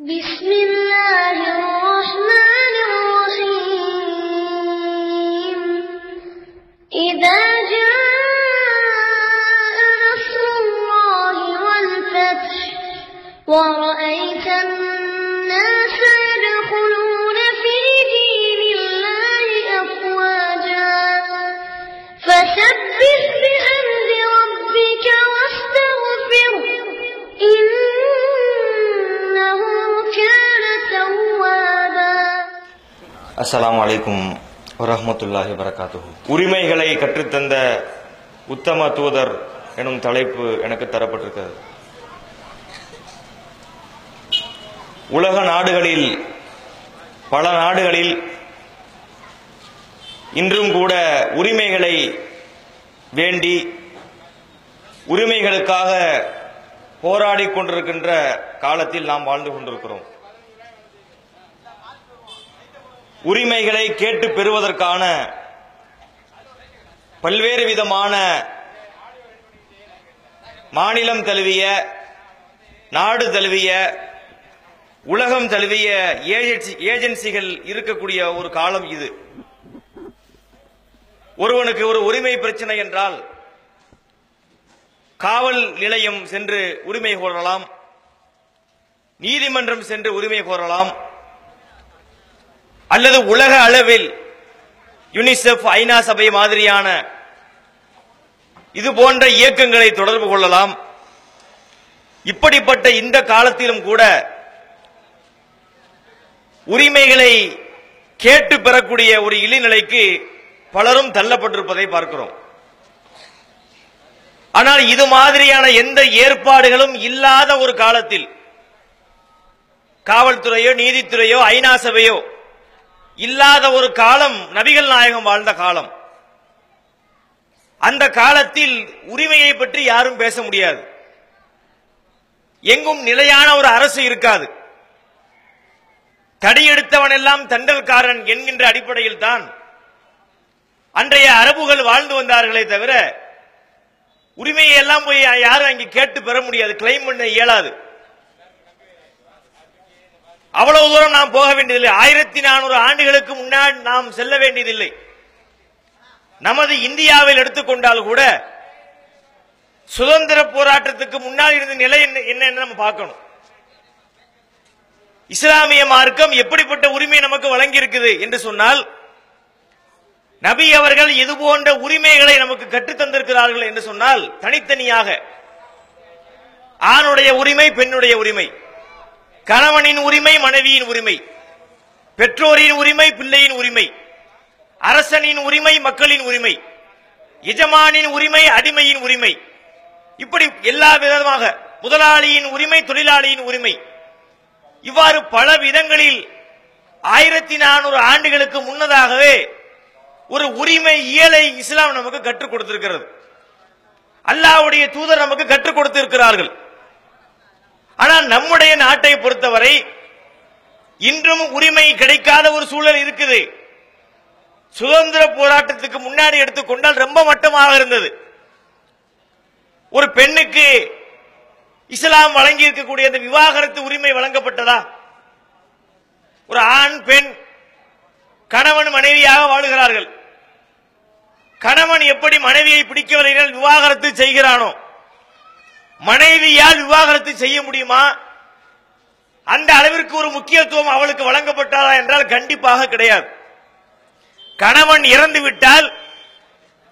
بسم الله الرحمن الرحيم. إذا جاء نصر الله والفتح ورأيت அஸ்லாம் அலைக்கும் வரமத்துல்லாஹி வரகாத்து உரிமைகளை கற்றுத்தந்த உத்தம தூதர் எனும் தலைப்பு எனக்கு தரப்பட்டிருக்கிறது. உலக நாடுகளில் பல நாடுகளில் இன்றும் கூட உரிமைகளை வேண்டி உரிமைகளுக்காக போராடிக் கொண்டிருக்கின்ற காலத்தில் நாம் வாழ்ந்து கொண்டிருக்கிறோம். உரிமைகளை கேட்டு பெறுவதற்கான பல்வேறு விதமான மாநிலம் தழுவிய நாடு தழுவிய உலகம் தழுவிய ஏஜென்சி- ஏஜென்சிகள் இருக்கக்கூடிய ஒரு காலம் இது. ஒருவனுக்கு ஒரு உரிமை பிரச்சனை என்றால் காவல் நிலையம் சென்று உரிமை கோரலாம் நீதிமன்றம் சென்று உரிமை கோரலாம் அல்லது உலக அளவில் யுனிசெஃப் ஐநா சபை மாதிரியான இது போன்ற இயக்கங்களை தொடர்பு கொள்ளலாம். இப்படிப்பட்ட இந்த காலத்திலும் கூட உரிமைகளை கேட்டு பெறக்கூடிய ஒரு இழிநிலைக்கு பலரும் தள்ளப்பட்டிருப்பதை பார்க்கிறோம். ஆனால் இது மாதிரியான எந்த ஏற்பாடுகளும் இல்லாத ஒரு காலத்தில் காவல்துறையோ நீதித்துறையோ ஐநா சபையோ இல்லாத ஒரு காலம் நபிகள் நாயகம் வாழ்ந்த காலம். அந்த காலத்தில் உரிமையை பற்றி யாரும் பேச முடியாது. எங்கும் நிலையான ஒரு அரசு இருக்காது. தடியெடுத்தவன் எல்லாம் தண்டல்காரன் என்கின்ற அடிப்படையில் தான் அன்றைய அரபுகள் வாழ்ந்து வந்தார்களே தவிர உரிமையை எல்லாம் போய் யாரும் அங்கே கேட்டு பெற முடியாது கிளைம் பண்ண இயலாது. அவ்வளவு தூரம் நாம் போக வேண்டியதில்லை. ஆயிரத்தி நானூறு ஆண்டுகளுக்கு முன்னாடி நாம் செல்ல வேண்டியதில்லை. நமது இந்தியாவில் எடுத்துக்கொண்டால் கூட சுதந்திர போராட்டத்துக்கு முன்னால் இருந்த நிலை என்ன நம்ம பார்க்கணும். இஸ்லாமிய மார்க்கம் எப்படிப்பட்ட உரிமை நமக்கு வழங்கி இருக்குது என்று சொன்னால் நபி அவர்கள் இது போன்ற உரிமைகளை நமக்கு கற்றுத் தந்திருக்கிறார்கள் என்று சொன்னால் தனித்தனியாக ஆணுடைய உரிமை பெண்ணுடைய உரிமை. கணவனின் உரிமை மனைவியின் உரிமை பெற்றோரின் உரிமை பிள்ளையின் உரிமை அரசனின் உரிமை மக்களின் உரிமை எஜமானின் உரிமை அடிமையின் உரிமை. இப்படி எல்லா விதமாக முதலாளியின் உரிமை தொழிலாளியின் உரிமை. இவ்வாறு பல விதங்களில் ஆயிரத்தி நானூறு ஆண்டுகளுக்கு முன்னதாகவே ஒரு உரிமை இயலை இஸ்லாம் நமக்கு கற்றுக் கொடுத்திருக்கிறது. அல்லாஹ்வுடைய தூதர் நமக்கு கற்றுக் கொடுத்திருக்கிறார்கள். ஆனால் நம்முடைய நாட்டை பொறுத்தவரை இன்றும் உரிமை கிடைக்காத ஒரு சூழல் இருக்குது. சுதந்திர போராட்டத்துக்கு முன்னாடி எடுத்துக்கொண்டால் ரொம்ப மட்டமாக இருந்தது. ஒரு பெண்ணுக்கு இஸ்லாம் வழங்கி இருக்கக்கூடிய அந்த விவாகரத்து உரிமை வழங்கப்பட்டதா? ஒரு ஆண் பெண் கணவன் மனைவியாக வாழுகிறார்கள். கணவன் எப்படி மனைவியை பிடிக்கவில்லை விவாகரத்து செய்கிறானோ? மனைவியால் விவாகரத்து செய்ய முடியுமா? அந்த அளவிற்கு ஒரு முக்கியத்துவம் அவளுக்கு வழங்கப்பட்டாரா என்றால் கண்டிப்பாக கிடையாது. கணவன் இறந்து விட்டால்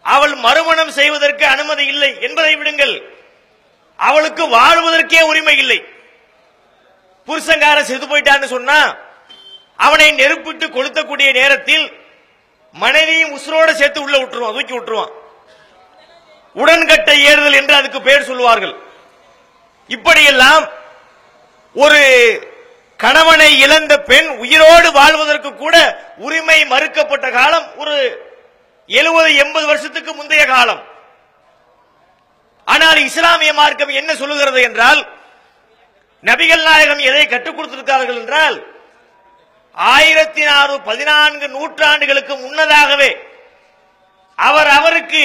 அவள் மறுமணம் செய்வதற்கு அனுமதி இல்லை என்பதை விடுங்கள். அவளுக்கு வாழ்வதற்கே உரிமை இல்லை. புருஷங்கார செத்து போயிட்டான்னு சொன்னா அவனை நெருப்பிட்டு கொளுத்தக்கூடிய நேரத்தில் மனைவியும் உசுரோட சேர்த்து உள்ள விட்டுருவான் தூக்கி விட்டுருவான். உடன்கட்டை ஏறுதல் என்று அதுக்கு பெயர் சொல்லுவார்கள். இப்படியெல்லாம் ஒரு கணவனை இழந்த பெண் உயிரோடு வாழ்வதற்கு கூட உரிமை மறுக்கப்பட்ட காலம் ஒரு எழுபது எண்பது வருஷத்துக்கு முந்தைய காலம். ஆனால் இஸ்லாமிய மார்க்கம் என்ன சொல்லுகிறது என்றால் நபிகள் நாயகம் எதை கற்றுக் கொடுத்திருக்கிறார்கள் என்றால் ஆயிரத்தி நாறு பதினான்கு நூற்றாண்டுகளுக்கு முன்னதாகவே அவர் அவருக்கு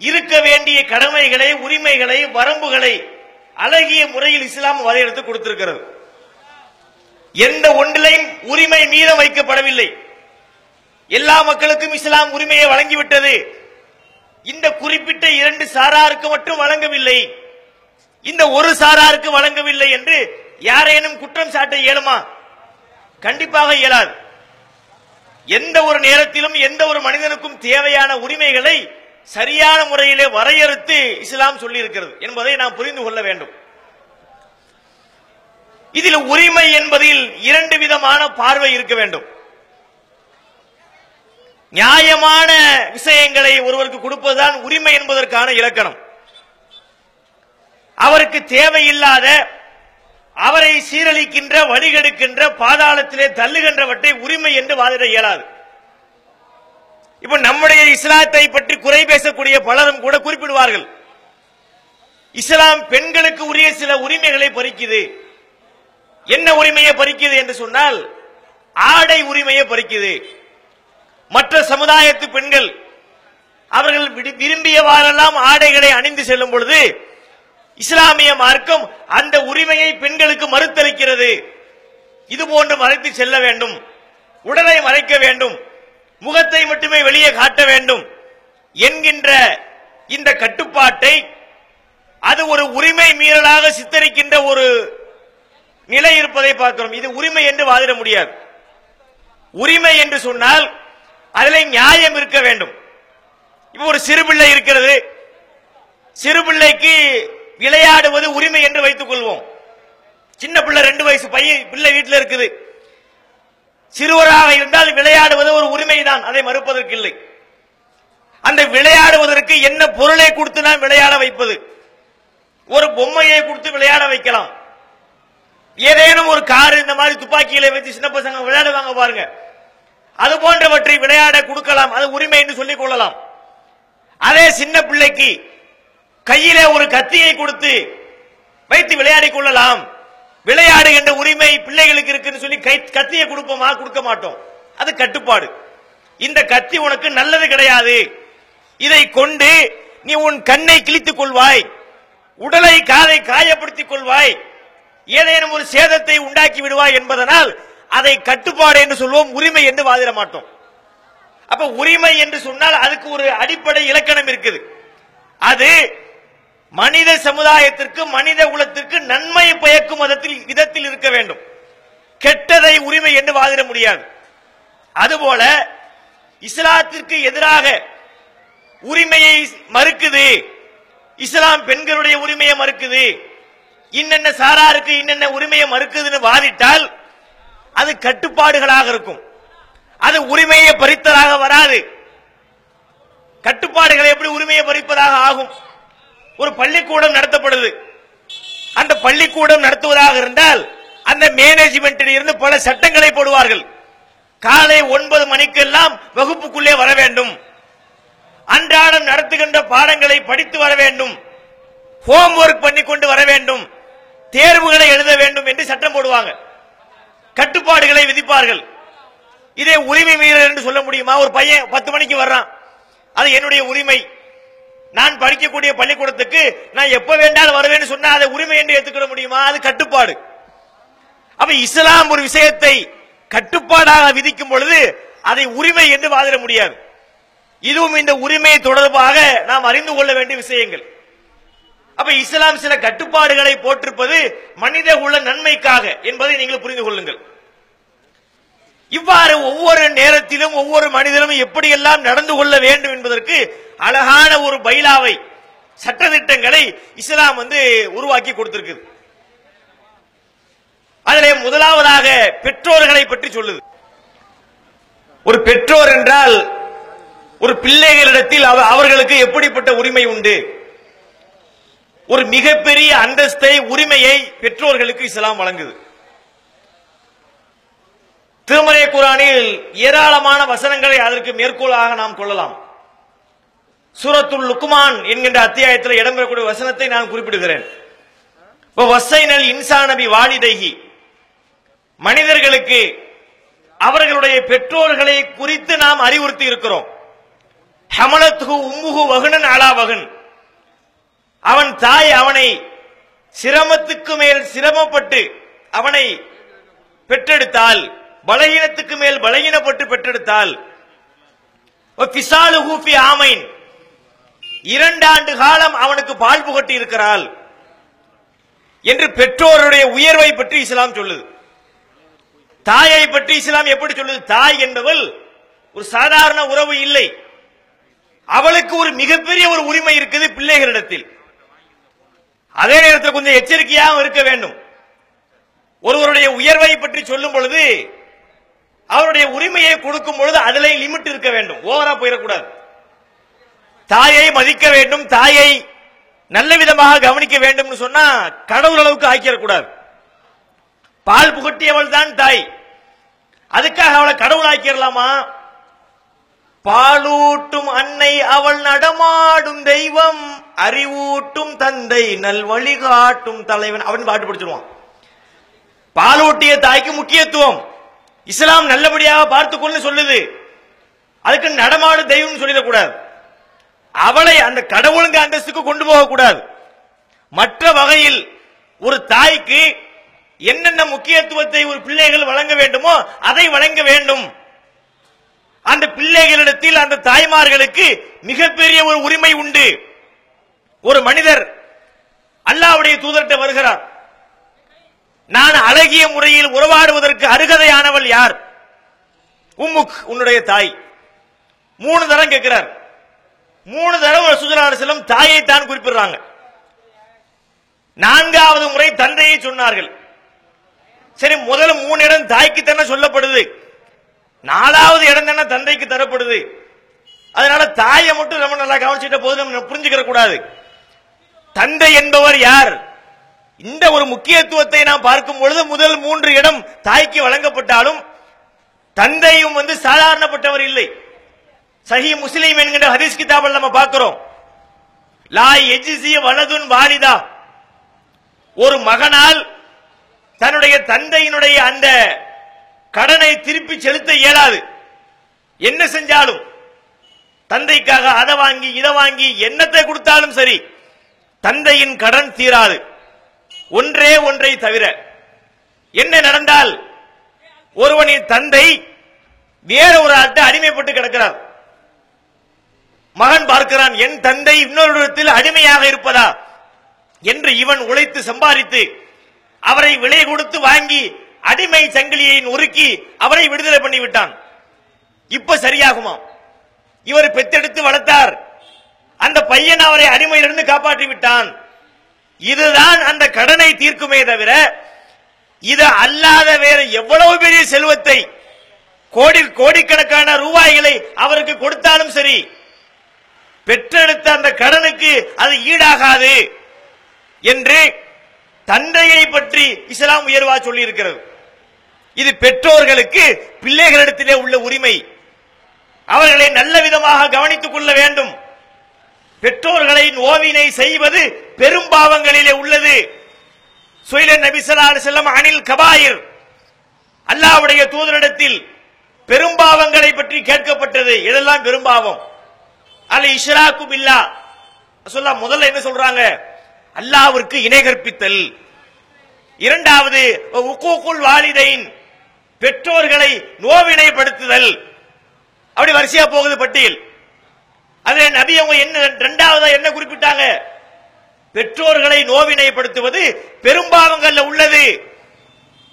இருக்க வேண்டிய கடமைகளை உரிமைகளை வரம்புகளை அழகிய முறையில் இஸ்லாம் வரையறுத்து கொடுத்திருக்கிறது. எந்த ஒன்றிலையும் உரிமை மீதம் வைக்கப்படவில்லை. எல்லா மக்களுக்கும் இஸ்லாம் உரிமையை வழங்கிவிட்டது. இந்த குறிப்பிட்ட இரண்டு சாராருக்கு மட்டும் வழங்கவில்லை. இந்த ஒரு சாராருக்கு வழங்கவில்லை என்று யாரேனும் குற்றம் சாட்ட இயலுமா? கண்டிப்பாக இயலாது. எந்த ஒரு நேரத்திலும் எந்த ஒரு மனிதனுக்கும் தேவையான உரிமைகளை சரியான முறையிலே வரையறுத்து இஸ்லாம் சொல்லி இருக்கிறது என்பதை நாம் புரிந்து கொள்ள வேண்டும். இதில் உரிமை என்பதில் இரண்டு விதமான பார்வை இருக்க வேண்டும். நியாயமான விஷயங்களை ஒருவருக்கு கொடுப்பதுதான் உரிமை என்பதற்கான இலக்கணம். அவருக்கு தேவையில்லாத அவரை சீரழிக்கின்ற வழிகெடுக்கின்ற பாதாளத்திலே தள்ளுகின்றவற்றை உரிமை என்று வாதிட இயலாது. இப்ப நம்முடைய இஸ்லாத்தை பற்றி குறை பேசக்கூடிய பலரும் கூட குறிப்பிடுவார்கள். இஸ்லாம் பெண்களுக்கு உரிய சில உரிமைகளை பறிக்குது. என்ன உரிமையை பறிக்குது என்று சொன்னால் ஆடை உரிமையை பறிக்குது. மற்ற சமுதாயத்து பெண்கள் அவர்கள் விடு- விரும்பியவாறெல்லாம் ஆடைகளை அணிந்து செல்லும் பொழுது இஸ்லாமிய மார்க்கம் அந்த உரிமையை பெண்களுக்கு மறுத்தளிக்கிறது. இது போன்று மறைத்து செல்ல வேண்டும். உடலை மறைக்க வேண்டும். முகத்தை மட்டுமே வெளியே காட்ட வேண்டும் என்கின்ற இந்த கட்டுப்பாட்டை அது ஒரு உரிமை மீறலாக சித்தரிக்கின்ற ஒரு நிலை இருப்பதை பார்க்கிறோம். இது உரிமை என்று வாதிட முடியாது. உரிமை என்று சொன்னால் அதில் நியாயம் இருக்க வேண்டும். இப்போ ஒரு சிறுபிள்ளை இருக்கிறது. சிறுபிள்ளைக்கு விளையாடுவது உரிமை என்று வைத்துக் கொள்வோம். சின்ன பிள்ளை ரெண்டு வயசு பையன் பிள்ளை வீட்டில் இருக்குது. சிறுவராக இருந்தால் விளையாடுவது ஒரு உரிமைதான். அதை மறுப்பதற்கு இல்லை. அந்த விளையாடுவதற்கு என்ன பொருளை கொடுத்து நான் விளையாட வைப்பது? ஒரு பொம்மையை கொடுத்து விளையாட வைக்கலாம். ஏதேனும் ஒரு கார் இந்த மாதிரி துப்பாக்கியில வச்சு சின்ன பசங்க விளையாடுவாங்க பாருங்க. அது போன்றவற்றை விளையாட கொடுக்கலாம். அது உரிமை என்று சொல்லிக் கொள்ளலாம். அதே சின்ன பிள்ளைக்கு கையிலே ஒரு கத்தியை கொடுத்து வைத்து விளையாடி கொள்ளலாம். விளையாடுகின்ற உரிமை பிள்ளைகளுக்கு இருக்குன்னு சொல்லி கை கத்தியை கொடுப்போமா கொடுக்க மாட்டோம். அது கட்டுப்பாடு. இந்த கத்தி உனக்கு நல்லது கிடையாது. இதை கொண்டு நீ உன் கண்ணை கிழித்துக் கொள்வாய். உடலை காதை காயப்படுத்திக் கொள்வாய். ஏதேனும் ஒரு சேதத்தை உண்டாக்கி விடுவாய் என்பதனால் அதை கட்டுப்பாடு என்று சொல்வோம் உரிமை என்று வாதிட மாட்டோம். அப்ப உரிமை என்று சொன்னால் அதுக்கு ஒரு அடிப்படை இலக்கணம் இருக்குது. அது மனித சமுதாயத்திற்கு மனித குலத்திற்கு நன்மை பயக்கும் விதத்தில் விதத்தில் இருக்க வேண்டும். கெட்டதை உரிமை என்று வாதிட முடியாது. அதுபோல இஸ்லாத்திற்கு எதிராக உரிமையை மறுக்குது. இஸ்லாம் பெண்களுடைய உரிமையை மறுக்குது. இன்னென்ன சாராருக்கு இன்னென்ன உரிமையை மறுக்குதுன்னு வாதிட்டால் அது கட்டுப்பாடுகளாக இருக்கும். அது உரிமையை பறித்ததாக வராது. கட்டுப்பாடுகளை எப்படி உரிமையை பறிப்பதாக ஆகும்? ஒரு பள்ளிக்கூடம் நடத்தப்படுது. அந்த பள்ளிக்கூடம் நடத்துவதாக இருந்தால் அந்த மேனேஜ்மெண்ட்டில் இருந்து பல சட்டங்களை போடுவார்கள். காலை ஒன்பது மணிக்கெல்லாம் வகுப்புக்குள்ளே வர வேண்டும். அன்றாடம் நடத்துகின்ற பாடங்களை படித்து வர வேண்டும். ஹோம் ஒர்க் பண்ணி கொண்டு வர வேண்டும். தேர்வுகளை எழுத வேண்டும் என்று சட்டம் போடுவாங்க. கட்டுப்பாடுகளை விதிப்பார்கள். இதே உரிமை மீறல் என்று சொல்ல முடியுமா? ஒரு பையன் பத்து மணிக்கு வர்றான். அது என்னுடைய உரிமை. நான் படிக்கக்கூடிய பள்ளிக்கூடத்துக்கு நான் எப்ப வேண்டாலும் வருவேன்னு சொன்னா அதை உரிமை என்று ஏத்துக்கிட முடியுமா? அது கட்டுப்பாடு. அப்ப இஸ்லாம் ஒரு விஷயத்தை கட்டுப்பாடாக விதிக்கும் பொழுது அதை உரிமை என்று வாதிட முடியாது. இதுவும் இந்த உரிமை தொடர்பாக நாம் அறிந்து கொள்ள வேண்டிய விஷயங்கள். அப்ப இஸ்லாம் சில கட்டுப்பாடுகளை போட்டிருப்பது மனித உள்ள நன்மைக்காக என்பதை நீங்கள் புரிந்து கொள்ளுங்கள். இவ்வாறு ஒவ்வொரு நேரத்திலும் ஒவ்வொரு மனிதனும் எப்படியெல்லாம் நடந்து கொள்ள வேண்டும் என்பதற்கு அழகான ஒரு பைலாவை சட்டத்திட்டங்களை இஸ்லாம் வந்து உருவாக்கி கொடுத்திருக்குது. அதிலே முதலாவதாக பெற்றோர்களை பற்றி சொல்லுது. ஒரு பெற்றோர் என்றால் ஒரு பிள்ளைகளிடத்தில் அவ- அவர்களுக்கு எப்படிப்பட்ட உரிமை உண்டு? ஒரு மிகப்பெரிய அந்தஸ்தை உரிமையை பெற்றோர்களுக்கு இஸ்லாம் வழங்குது. திருமலை குரானில் ஏராளமான வசனங்களை அதற்கு மேற்கோளாக நாம் கொள்ளலாம். சூரத்துல் லுக்குமான் என்கின்ற அத்தியாயத்தில் இடம்பெறக்கூடிய வசனத்தை நான் குறிப்பிடுகிறேன். வசைனல் இன்சானபி வாலிதைகி மனிதர்களுக்கு அவர்களுடைய பெற்றோர்களை குறித்து நாம் அறிவுறுத்தி இருக்கிறோம். ஹமலத்ஹு உம்முகு வகுனன் அலா வகுன். அவன் தாய் அவனை சிரமத்துக்கு மேல் சிரமப்பட்டு அவனை பெற்றெடுத்தால் பலகீனத்துக்கு மேல் பலகீனப்பட்டு பெற்றெடுத்தால் பிசாலு ஆமைன். இரண்டாண்டு காலம் அவனுக்கு பால் புகட்டி இருக்கிறாள் என்று பெற்றோருடைய உயர்வை பற்றி இஸ்லாம் சொல்லுது. தாயை பற்றி இஸ்லாம் எப்படி சொல்லுது? தாய் என்பவள் ஒரு சாதாரண உறவு இல்லை. அவளுக்கு ஒரு மிகப்பெரிய ஒரு உரிமை இருக்குது பிள்ளைகளிடத்தில். அதே நேரத்தில் கொஞ்சம் எச்சரிக்கையாக இருக்க வேண்டும். ஒருவருடைய உயர்வை பற்றி சொல்லும் பொழுது அவருடைய உரிமையை கொடுக்கும் பொழுது அதிலே லிமிட் இருக்க வேண்டும். ஓவரா போயிடக்கூடாது. தாயை மதிக்க வேண்டும் தாயை நல்ல விதமாக கவனிக்க வேண்டும் சொன்னா கடவுள் அளவுக்கு ஆக்கிடக்கூடாது. பால் புகட்டியவள் தான் தாய். அதுக்காக அவளை கடவுள் ஆக்கிடலாமா? பாலூட்டும் அன்னை அவள் நடமாடும் தெய்வம் அறிவூட்டும் தந்தை நல் வழிகாட்டும் தலைவன் அவன் பாட்டு படிச்சிருவான். பாலூட்டிய தாய்க்கு முக்கியத்துவம். இஸ்லாம் நல்லபடியாக பார்த்துக்கொள்ளு சொல்லுது. அதுக்கு நடமாடு தெய்வம் சொல்லிடக்கூடாது. அவளை அந்த கடவுளுங்க அந்தஸ்துக்கு கொண்டு போகக்கூடாது. மற்ற வகையில் ஒரு தாய்க்கு என்னென்ன முக்கியத்துவத்தை ஒரு பிள்ளைகள் வழங்க வேண்டுமோ அதை வழங்க வேண்டும். அந்த பிள்ளைகளிடத்தில் அந்த தாய்மார்களுக்கு மிகப்பெரிய ஒரு உரிமை உண்டு. ஒரு மனிதர் அல்லாவுடைய தூதர்கிட்ட வருகிறார். நான் அழகிய முறையில் உறவாடுவதற்கு அருகதையானவள் யார்? உம்முக் உன்னுடைய தாய். மூணு தரம் கேட்கிறார். மூணு தடவை சுஜலாடு செல்லும் தாயை தான் குறிப்பிடுறாங்க. நான்காவது முறை தந்தையை சொன்னார்கள். சரி முதல் மூணு இடம் தாய்க்கு தானே சொல்லப்படுது. நாலாவது இடம் தானே தந்தைக்கு தரப்படுது. அதனால தாயை மட்டும் ரொம்ப நல்லா கவனிச்சுட்ட போது நம்ம புரிஞ்சுக்கிற கூடாது. தந்தை என்பவர் யார்? இந்த ஒரு முக்கியத்துவத்தை நாம் பார்க்கும் பொழுது முதல் மூன்று இடம் தாய்க்கு வழங்கப்பட்டாலும் தந்தையும் வந்து சாதாரணப்பட்டவர் இல்லை. சஹி முஸ்லீம் என்கின்ற ஹதீஸ் கிதாபில் நம்ம பார்க்கிறோம். லா எஜிசி வலதுன் வாலிதா. ஒரு மகனால் தன்னுடைய தந்தையினுடைய அந்த கடனை திருப்பி செலுத்த இயலாது. என்ன செஞ்சாலும்? தந்தைக்காக அதை வாங்கி இதை வாங்கி என்னத்தை கொடுத்தாலும் சரி தந்தையின் கடன் தீராது. ஒன்றே ஒன்றை தவிர என்ன நடந்தால் ஒருவனின் தந்தை வேற ஒரு ஆட்ட அடிமைப்பட்டு கிடக்கிறார். மகன் பார்க்கிறான் என் தந்தை இன்னொரு இடத்தில் அடிமையாக இருப்பதா? என்று இவன் உழைத்து சம்பாதித்து அவரை விலை கொடுத்து வாங்கி அடிமை சங்கிலியை நொறுக்கி அவரை விடுதலை பண்ணி விட்டான் இப்ப சரியாகுமா? இவர் பெத்தெடுத்து வளர்த்தார். அந்த பையன் அவரை அடிமையிலிருந்து காப்பாற்றி விட்டான் இதுதான் அந்த கடனை தீர்க்குமே தவிர இது அல்லாத வேற எவ்வளவு பெரிய செல்வத்தை கோடி கோடிக்கணக்கான ரூபாய்களை அவருக்கு கொடுத்தாலும் சரி பெற்றெடுத்த அந்த கடனுக்கு அது ஈடாகாது என்று தந்தையை பற்றி இஸ்லாம் உயர்வா சொல்லி இருக்கிறது இது பெற்றோர்களுக்கு பிள்ளைகளிடத்திலே உள்ள உரிமை. அவர்களை நல்ல விதமாக கவனித்துக் கொள்ள வேண்டும். பெற்றோர்களை நோவினை செய்வது பெரும் பாவங்களிலே உள்ளது. சுயில நபி செல்லம் அனில் கபாயிர். அல்லாஹ்வுடைய தூதரிடத்தில் பெரும்பாவங்களை பற்றி கேட்கப்பட்டது. இதெல்லாம் பெரும்பாவம் அல்ல இஷ்ராக்கும் இல்லா சொல்ல முதல்ல என்ன சொல்றாங்க? அல்லாவிற்கு இணை கற்பித்தல். இரண்டாவது உக்கூக்குள் வாலிதைன் பெற்றோர்களை நோவினைப்படுத்துதல். அப்படி வரிசையா போகுது பட்டியல். அதுல நபி அவங்க என்ன இரண்டாவதா என்ன குறிப்பிட்டாங்க? பெற்றோர்களை நோவினைப்படுத்துவது பெரும்பாவங்கள்ல உள்ளது.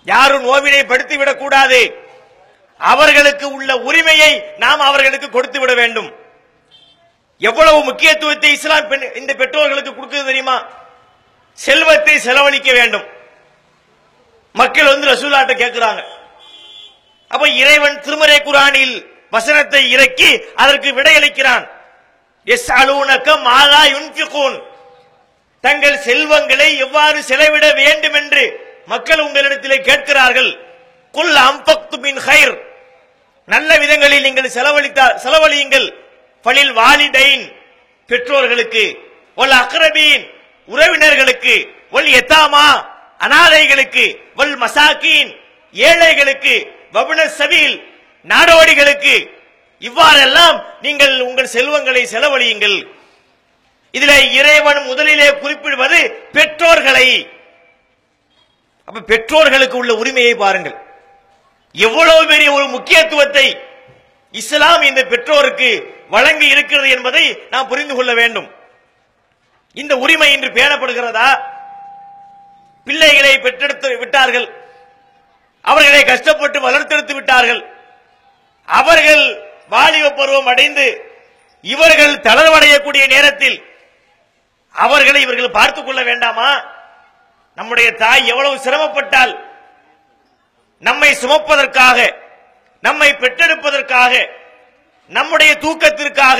யாரும் நோவினைப்படுத்தி விடக்கூடாது அவர்களுக்கு உள்ள உரிமையை நாம் அவர்களுக்கு கொடுத்து விட வேண்டும். எவ்வளவு முக்கியத்துவத்தை இஸ்லாம் பெண்- இந்த பெற்றோர்களுக்கு கொடுக்குது தெரியுமா? செல்வத்தை செலவழிக்க வேண்டும். மக்கள் வந்து ரசூலாட்ட கேட்கிறாங்க அப்ப இறைவன் திருமறை குரானில் வசனத்தை இறக்கி அதற்கு விடையளிக்கிறான். எஸ் அலூனக்க மாதா யுன்பிகூன் தங்கள் செல்வங்களை எவ்வாறு செலவிட வேண்டும் என்று மக்கள் உங்களிடத்திலே கேட்கிறார்கள். குல் அம்பக்து மின் ஹைர். நல்ல விதங்களில் நீங்கள் செலவழித்தால் செலவழியுங்கள். பலில் வாலிடைன் பெற்றோர்களுக்கு ஒல் அக்ரபீன் உறவினர்களுக்கு ஒல் எத்தாமா அனாதைகளுக்கு வல் மசாக்கீன் ஏழைகளுக்கு வபுன சபீல் நாடோடிகளுக்கு இவ்வாறெல்லாம் நீங்கள் உங்கள் செல்வங்களை செலவழியுங்கள். இதில் இறைவன் முதலிலே குறிப்பிடுவது பெற்றோர்களை. அப்ப பெற்றோர்களுக்கு உள்ள உரிமையை பாருங்கள். எவ்வளவு பெரிய ஒரு முக்கியத்துவத்தை இஸ்லாம் இந்த பெற்றோருக்கு வழங்கி இருக்கிறது என்பதை நாம் புரிந்து கொள்ள வேண்டும். இந்த உரிமை இன்று பேணப்படுகிறதா? பிள்ளைகளை பெற்றெடுத்து விட்டார்கள். அவர்களை கஷ்டப்பட்டு வளர்த்தெடுத்து விட்டார்கள். அவர்கள் வாலிப பருவம் அடைந்து இவர்கள் தளர்வடையக்கூடிய நேரத்தில் அவர்களை இவர்கள் பார்த்துக் கொள்ள வேண்டாமா? நம்முடைய தாய் எவ்வளவு சிரமப்பட்டால் நம்மை சுமப்பதற்காக நம்மை பெற்றெடுப்பதற்காக நம்முடைய தூக்கத்திற்காக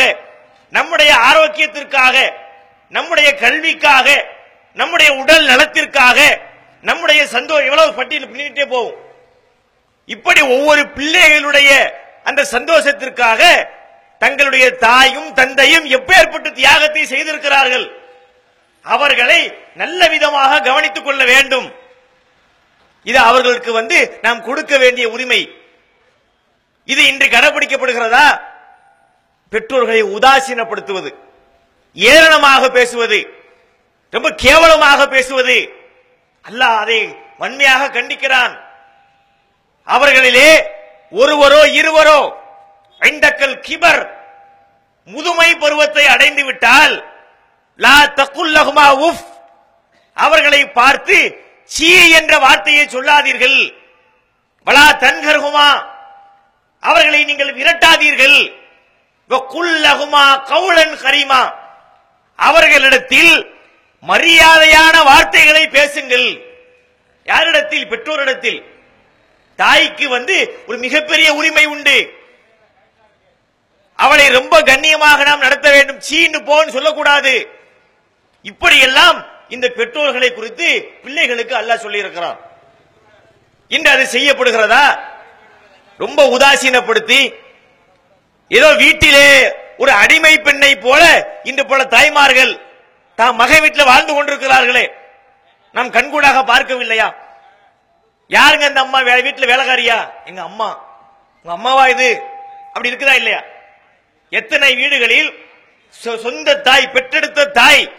நம்முடைய ஆரோக்கியத்திற்காக நம்முடைய கல்விக்காக நம்முடைய உடல் நலத்திற்காக நம்முடைய சந்தோஷம் எவ்வளவு பட்டியல் பின்னிட்டே போகும். இப்படி ஒவ்வொரு பிள்ளைகளுடைய அந்த சந்தோஷத்திற்காக தங்களுடைய தாயும் தந்தையும் எப்பேற்பட்டு தியாகத்தை செய்திருக்கிறார்கள். அவர்களை நல்ல விதமாக கவனித்துக் கொள்ள வேண்டும். இது அவர்களுக்கு வந்து நாம் கொடுக்க வேண்டிய உரிமை. இது இன்று கடைபிடிக்கப்படுகிறதா? பெற்றோர்களை உதாசீனப்படுத்துவது ஏளனமாக பேசுவது ரொம்ப கேவலமாக பேசுவது. அல்லாஹ் அதை வன்மையாக கண்டிக்கிறான். அவர்களிலே ஒருவரோ இருவரோ ஐந்தக்கல் கிபர் முதுமை பருவத்தை அடைந்து விட்டால் லா தக்குல்லகுமா உஃப் அவர்களை பார்த்து சீ என்ற வார்த்தையை சொல்லாதீர்கள். வலா தன்கர்குமா அவர்களை நீங்கள் விரட்டாதீர்கள். குல்லகுமா கவுளன் கரிமா. அவர்களிடத்தில் மரியாதையான வார்த்தைகளை பேசுங்கள். யாரிடத்தில்? பெற்றோரிடத்தில். தாய்க்கு வந்து ஒரு மிகப்பெரிய உரிமை உண்டு. அவளை ரொம்ப கண்ணியமாக நாம் நடத்த வேண்டும். சீன்னு போன்னு சொல்லக்கூடாது. இப்படியெல்லாம் இந்த பெற்றோர்களை குறித்து பிள்ளைகளுக்கு அல்லாஹ் சொல்லி இருக்கிறான் இன்று அது செய்யப்படுகிறதா? ரொம்ப உதாசீனப்படுத்தி ஏதோ வீட்டிலே ஒரு அடிமை பெண்ணை போல இன்று போல தாய்மார்கள் தாம் மகை வீட்டில் வாழ்ந்து கொண்டிருக்கிறார்களே. நாம் கண்கூடாக பார்க்கவில்லையா? யாருங்க இந்த அம்மா வீட்டில் வேலைக்காரியா? எங்க அம்மா. உங்க அம்மாவா இது? அப்படி இருக்குதா இல்லையா? எத்தனை வீடுகளில் சொ- சொந்த தாய் பெற்றெடுத்த தாய்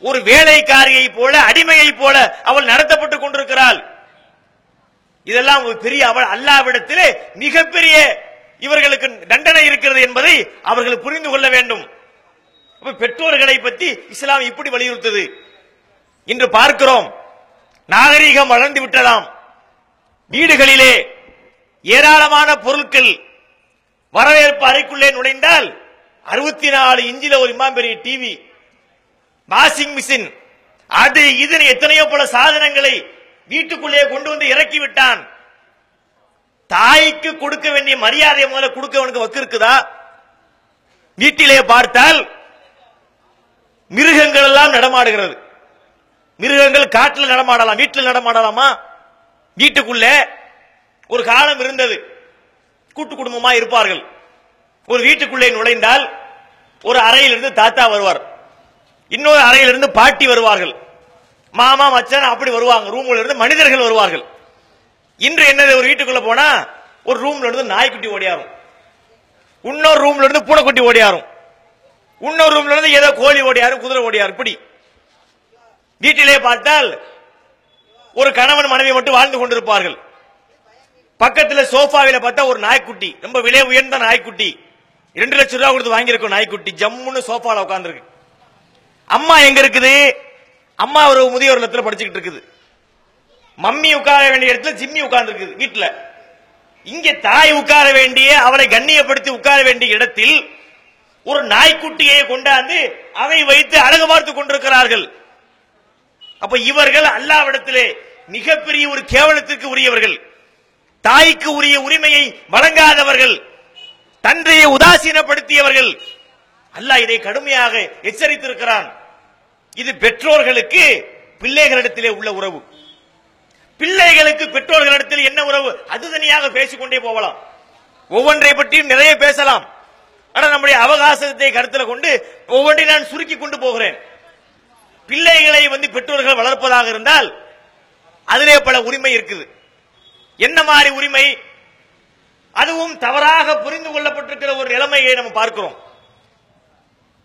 ஒரு வேலைக்காரியை போல அடிமையை போல அவள் நடத்தப்பட்டுக் கொண்டிருக்கிறாள். இதெல்லாம் ஒரு பெரிய அவள் அல்லாவிடத்திலே மிகப்பெரிய இவர்களுக்கு தண்டனை இருக்கிறது என்பதை அவர்கள் புரிந்து கொள்ள வேண்டும். பெற்றோர்களை பற்றி இஸ்லாம் இப்படி வலியுறுத்தது. இன்று பார்க்கிறோம் நாகரீகம் வளர்ந்து விட்டதாம். வீடுகளிலே ஏராளமான பொருட்கள் வரவேற்பு அறைக்குள்ளே நுழைந்தால் அறுபத்தி நாலு இஞ்சில ஒரு இமாம்பெரிய டிவி வாஷிங் மிஷின் அது இது எத்தனையோ பல சாதனங்களை வீட்டுக்குள்ளே கொண்டு வந்து இறக்கி விட்டான். தாய்க்கு கொடுக்க வேண்டிய மரியாதையை முதல்ல கொடுக்கவனுக்கு வக்கு இருக்குதா? வீட்டிலே பார்த்தால் மிருகங்கள் எல்லாம் நடமாடுகிறது. மிருகங்கள் காட்டில் நடமாடலாம் வீட்டில் நடமாடலாமா? வீட்டுக்குள்ளே ஒரு காலம் இருந்தது. கூட்டு குடும்பமா இருப்பார்கள். ஒரு வீட்டுக்குள்ளே நுழைந்தால் ஒரு அறையிலிருந்து தாத்தா வருவார். இன்னொரு அறையிலிருந்து பாட்டி வருவார்கள். மாமா மச்சான் அப்படி வருவாங்க. ரூம்ல இருந்து மனிதர்கள் வருவார்கள். இன்று என்னது ஒரு வீட்டுக்குள்ள போனா ஒரு ரூம்ல இருந்து நாய்க்குட்டி ஓடியாரும். இன்னொரு ரூம்ல இருந்து பூனைக்குட்டி ஓடியாரும். இன்னொரு ரூம்ல இருந்து ஏதோ கோழி ஓடியாரும் குதிரை ஓடியாரும். இப்படி. வீட்டிலே பார்த்தால் ஒரு கணவன் மனைவி மட்டும் வாழ்ந்து கொண்டிருப்பார்கள். பக்கத்துல சோஃபாவில பார்த்தா ஒரு நாய்க்குட்டி ரொம்ப விலை உயர்ந்த நாய்க்குட்டி. இரண்டு லட்சம் ரூபாய் கொடுத்து வாங்கியிருக்கோம் நாய்க்குட்டி. ஜம்முன்னு சோஃபால உட்காந்துருக்கு அம்மா எங்க இருக்குது? அம்மா ஒரு முதியோர் இல்லத்துல படிச்சுக்கிட்டு இருக்குது. மம்மி உட்கார வேண்டிய இடத்துல ஜிம்மி உட்கார்ந்து வீட்டில் வீட்டுல இங்க தாய் உட்கார வேண்டிய அவளை கண்ணியப்படுத்தி உட்கார வேண்டிய இடத்தில் ஒரு நாய்க்குட்டியை கொண்டாந்து அதை வைத்து அழகு பார்த்து கொண்டிருக்கிறார்கள். அப்ப இவர்கள் அல்லாவிடத்திலே மிகப்பெரிய ஒரு கேவலத்திற்கு உரியவர்கள். தாய்க்கு உரிய உரிமையை வழங்காதவர்கள். தந்தையை உதாசீனப்படுத்தியவர்கள். அல்லாஹ் இதை கடுமையாக எச்சரித்திருக்கிறான். இது பெற்றோர்களுக்கு பிள்ளைகளிடத்திலே உள்ள உறவு. பிள்ளைகளுக்கு பெற்றோர்களிடத்தில் என்ன உறவு? அது தனியாக பேசிக்கொண்டே போகலாம். ஒவ்வொன்றை பற்றியும் நிறைய பேசலாம். ஆனால் நம்முடைய அவகாசத்தை கருத்தில் கொண்டு ஒவ்வொன்றை நான் சுருக்கி கொண்டு போகிறேன். பிள்ளைகளை வந்து பெற்றோர்கள் வளர்ப்பதாக இருந்தால் அதிலே பல உரிமை இருக்குது. என்ன மாதிரி உரிமை? அதுவும் தவறாக புரிந்து கொள்ளப்பட்டிருக்கிற ஒரு நிலைமையை நம்ம பார்க்கிறோம்.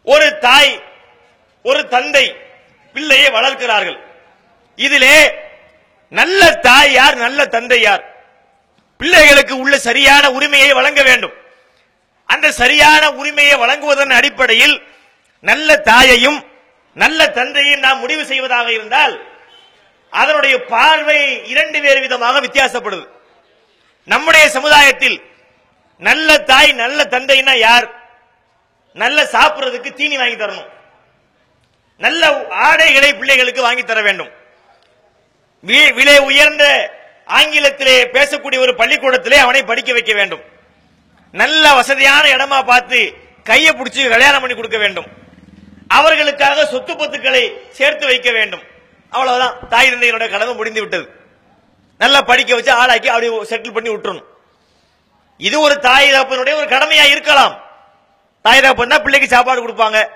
ஒரு தாய் ஒரு தந்தை பிள்ளையை வளர்க்கிறார்கள். இதிலே நல்ல தாய் யார் நல்ல தந்தை யார்? பிள்ளைகளுக்கு உள்ள சரியான உரிமையை வழங்க வேண்டும். அந்த சரியான உரிமையை வழங்குவதன் அடிப்படையில் நல்ல தாயையும் நல்ல தந்தையும் நாம் முடிவு செய்வதாக இருந்தால் அதனுடைய பார்வை இரண்டு வேறு விதமாக வித்தியாசப்படுது. நம்முடைய சமுதாயத்தில் நல்ல தாய் நல்ல தந்தைன்னா யார்? நல்ல சாப்பிடுறதுக்கு தீனி வாங்கி தரணும். நல்ல ஆடைகளை பிள்ளைகளுக்கு வாங்கி தர வேண்டும். விலை உயர்ந்த ஆங்கிலத்திலே பேசக்கூடிய ஒரு பள்ளிக்கூடத்திலே அவனை படிக்க வைக்க வேண்டும். நல்ல வசதியான இடமா பார்த்து கையை பிடிச்சி கல்யாணம் பண்ணி கொடுக்க வேண்டும். அவர்களுக்காக சொத்து பத்துக்களை சேர்த்து வைக்க வேண்டும். அவ்வளவுதான். தாய் தந்தையருடைய கடமை முடிந்து விட்டது. நல்லா படிக்க வச்சு ஆளாக்கி அப்படி செட்டில் பண்ணி விட்டுறணும். இது ஒரு தாய் தகப்பனுடைய ஒரு கடமையா இருக்கலாம். தாய் தகப்பன் தான் பிள்ளைக்கு சாப்பாடு கொடுப்பாங்க.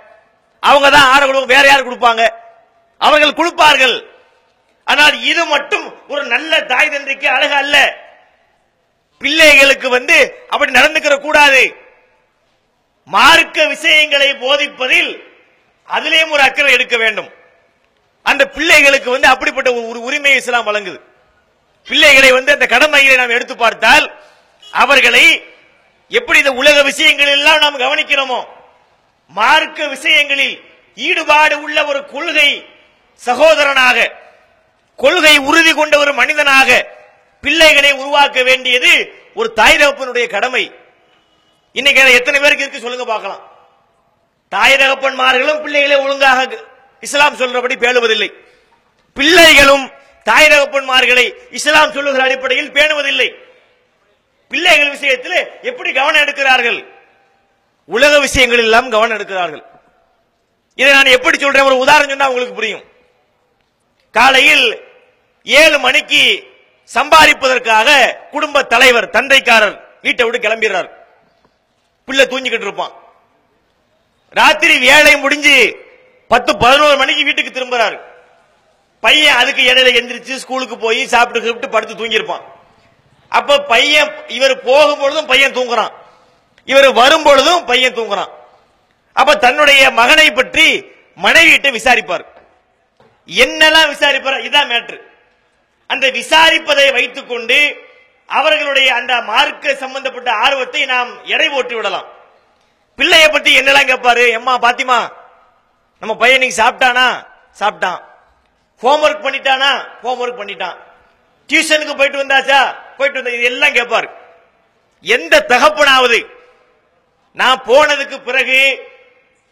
அவங்க தான் ஆட கொடுப்பாங்க. வேற யார் கொடுப்பாங்க? அவர்கள் கொடுப்பார்கள். ஆனால் இது மட்டும் ஒரு நல்ல தாய் தந்தைக்கு அழகு அல்ல. பிள்ளைகளுக்கு வந்து அப்படி நடந்துக்கிற கூடாது. மார்க்க விஷயங்களை போதிப்பதில் அதிலேயும் ஒரு அக்கறை எடுக்க வேண்டும். அந்த பிள்ளைகளுக்கு வந்து அப்படிப்பட்ட ஒரு உரிமை உரிமையை இஸ்லாம் வழங்குது. பிள்ளைகளை வந்து அந்த கடமைகளை நாம் எடுத்து பார்த்தால் அவர்களை எப்படி இந்த உலக விஷயங்கள் எல்லாம் நாம் கவனிக்கிறோமோ மார்க்க விஷயங்களில் ஈடுபாடு உள்ள ஒரு கொள்கை சகோதரனாக கொள்கை உறுதி கொண்ட ஒரு மனிதனாக பிள்ளைகளை உருவாக்க வேண்டியது ஒரு தாய் தகப்பனுடைய கடமை. இன்னைக்கு எத்தனை பேருக்கு இருக்கு சொல்லுங்க பார்க்கலாம். தாய் தகப்பன்மார்களும் பிள்ளைகளை ஒழுங்காக இஸ்லாம் சொல்றபடி பேணுவதில்லை. பிள்ளைகளும் தாய் தகப்பன்மார்களை இஸ்லாம் சொல்லுகிற அடிப்படையில் பேணுவதில்லை. பிள்ளைகள் விஷயத்தில் எப்படி கவனம் எடுக்கிறார்கள்? உலக விஷயங்கள் எல்லாம் கவனம் எடுக்கிறார்கள். இதை நான் எப்படி சொல்றேன்? ஒரு உதாரணம் சொன்னா உங்களுக்கு புரியும். காலையில் ஏழு மணிக்கு சம்பாதிப்பதற்காக குடும்ப தலைவர் தந்தைக்காரர் வீட்டை விட்டு கிளம்பிடுறார். பிள்ளை தூங்கிக்கிட்டு இருப்பான். ராத்திரி வேலை முடிஞ்சு பத்து பதினோரு மணிக்கு வீட்டுக்கு திரும்புறாரு. பையன் அதுக்கு இடையில எந்திரிச்சு ஸ்கூலுக்கு போய் சாப்பிட்டு சாப்பிட்டு படுத்து தூங்கியிருப்பான். அப்ப பையன் இவர் போகும் பொழுதும் பையன் தூங்குறான். இவர் வரும் பொழுதும் பையன் தூங்குறான். அப்ப தன்னுடைய மகனை பற்றி மனைவியிட்ட விசாரிப்பார். என்னெல்லாம் விசாரிப்பார் இதான் மேட்ரு அந்த விசாரிப்பதை வைத்துக்கொண்டு அவர்களுடைய அந்த மார்க்க சம்பந்தப்பட்ட ஆர்வத்தை நாம் எடை போட்டு விடலாம். பிள்ளைய பத்தி என்னெல்லாம் கேட்பாரு எம்மா பாத்திமா நம்ம பையன் சாப்பிட்டானா? சாப்பிட்டான். ஹோம்ஒர்க் பண்ணிட்டானா? ஹோம்ஒர்க் பண்ணிட்டான். டியூஷனுக்கு போயிட்டு வந்தாச்சா? போயிட்டு வந்தா இதெல்லாம் கேட்பாரு எந்த தகப்பனாவது நான் போனதுக்கு பிறகு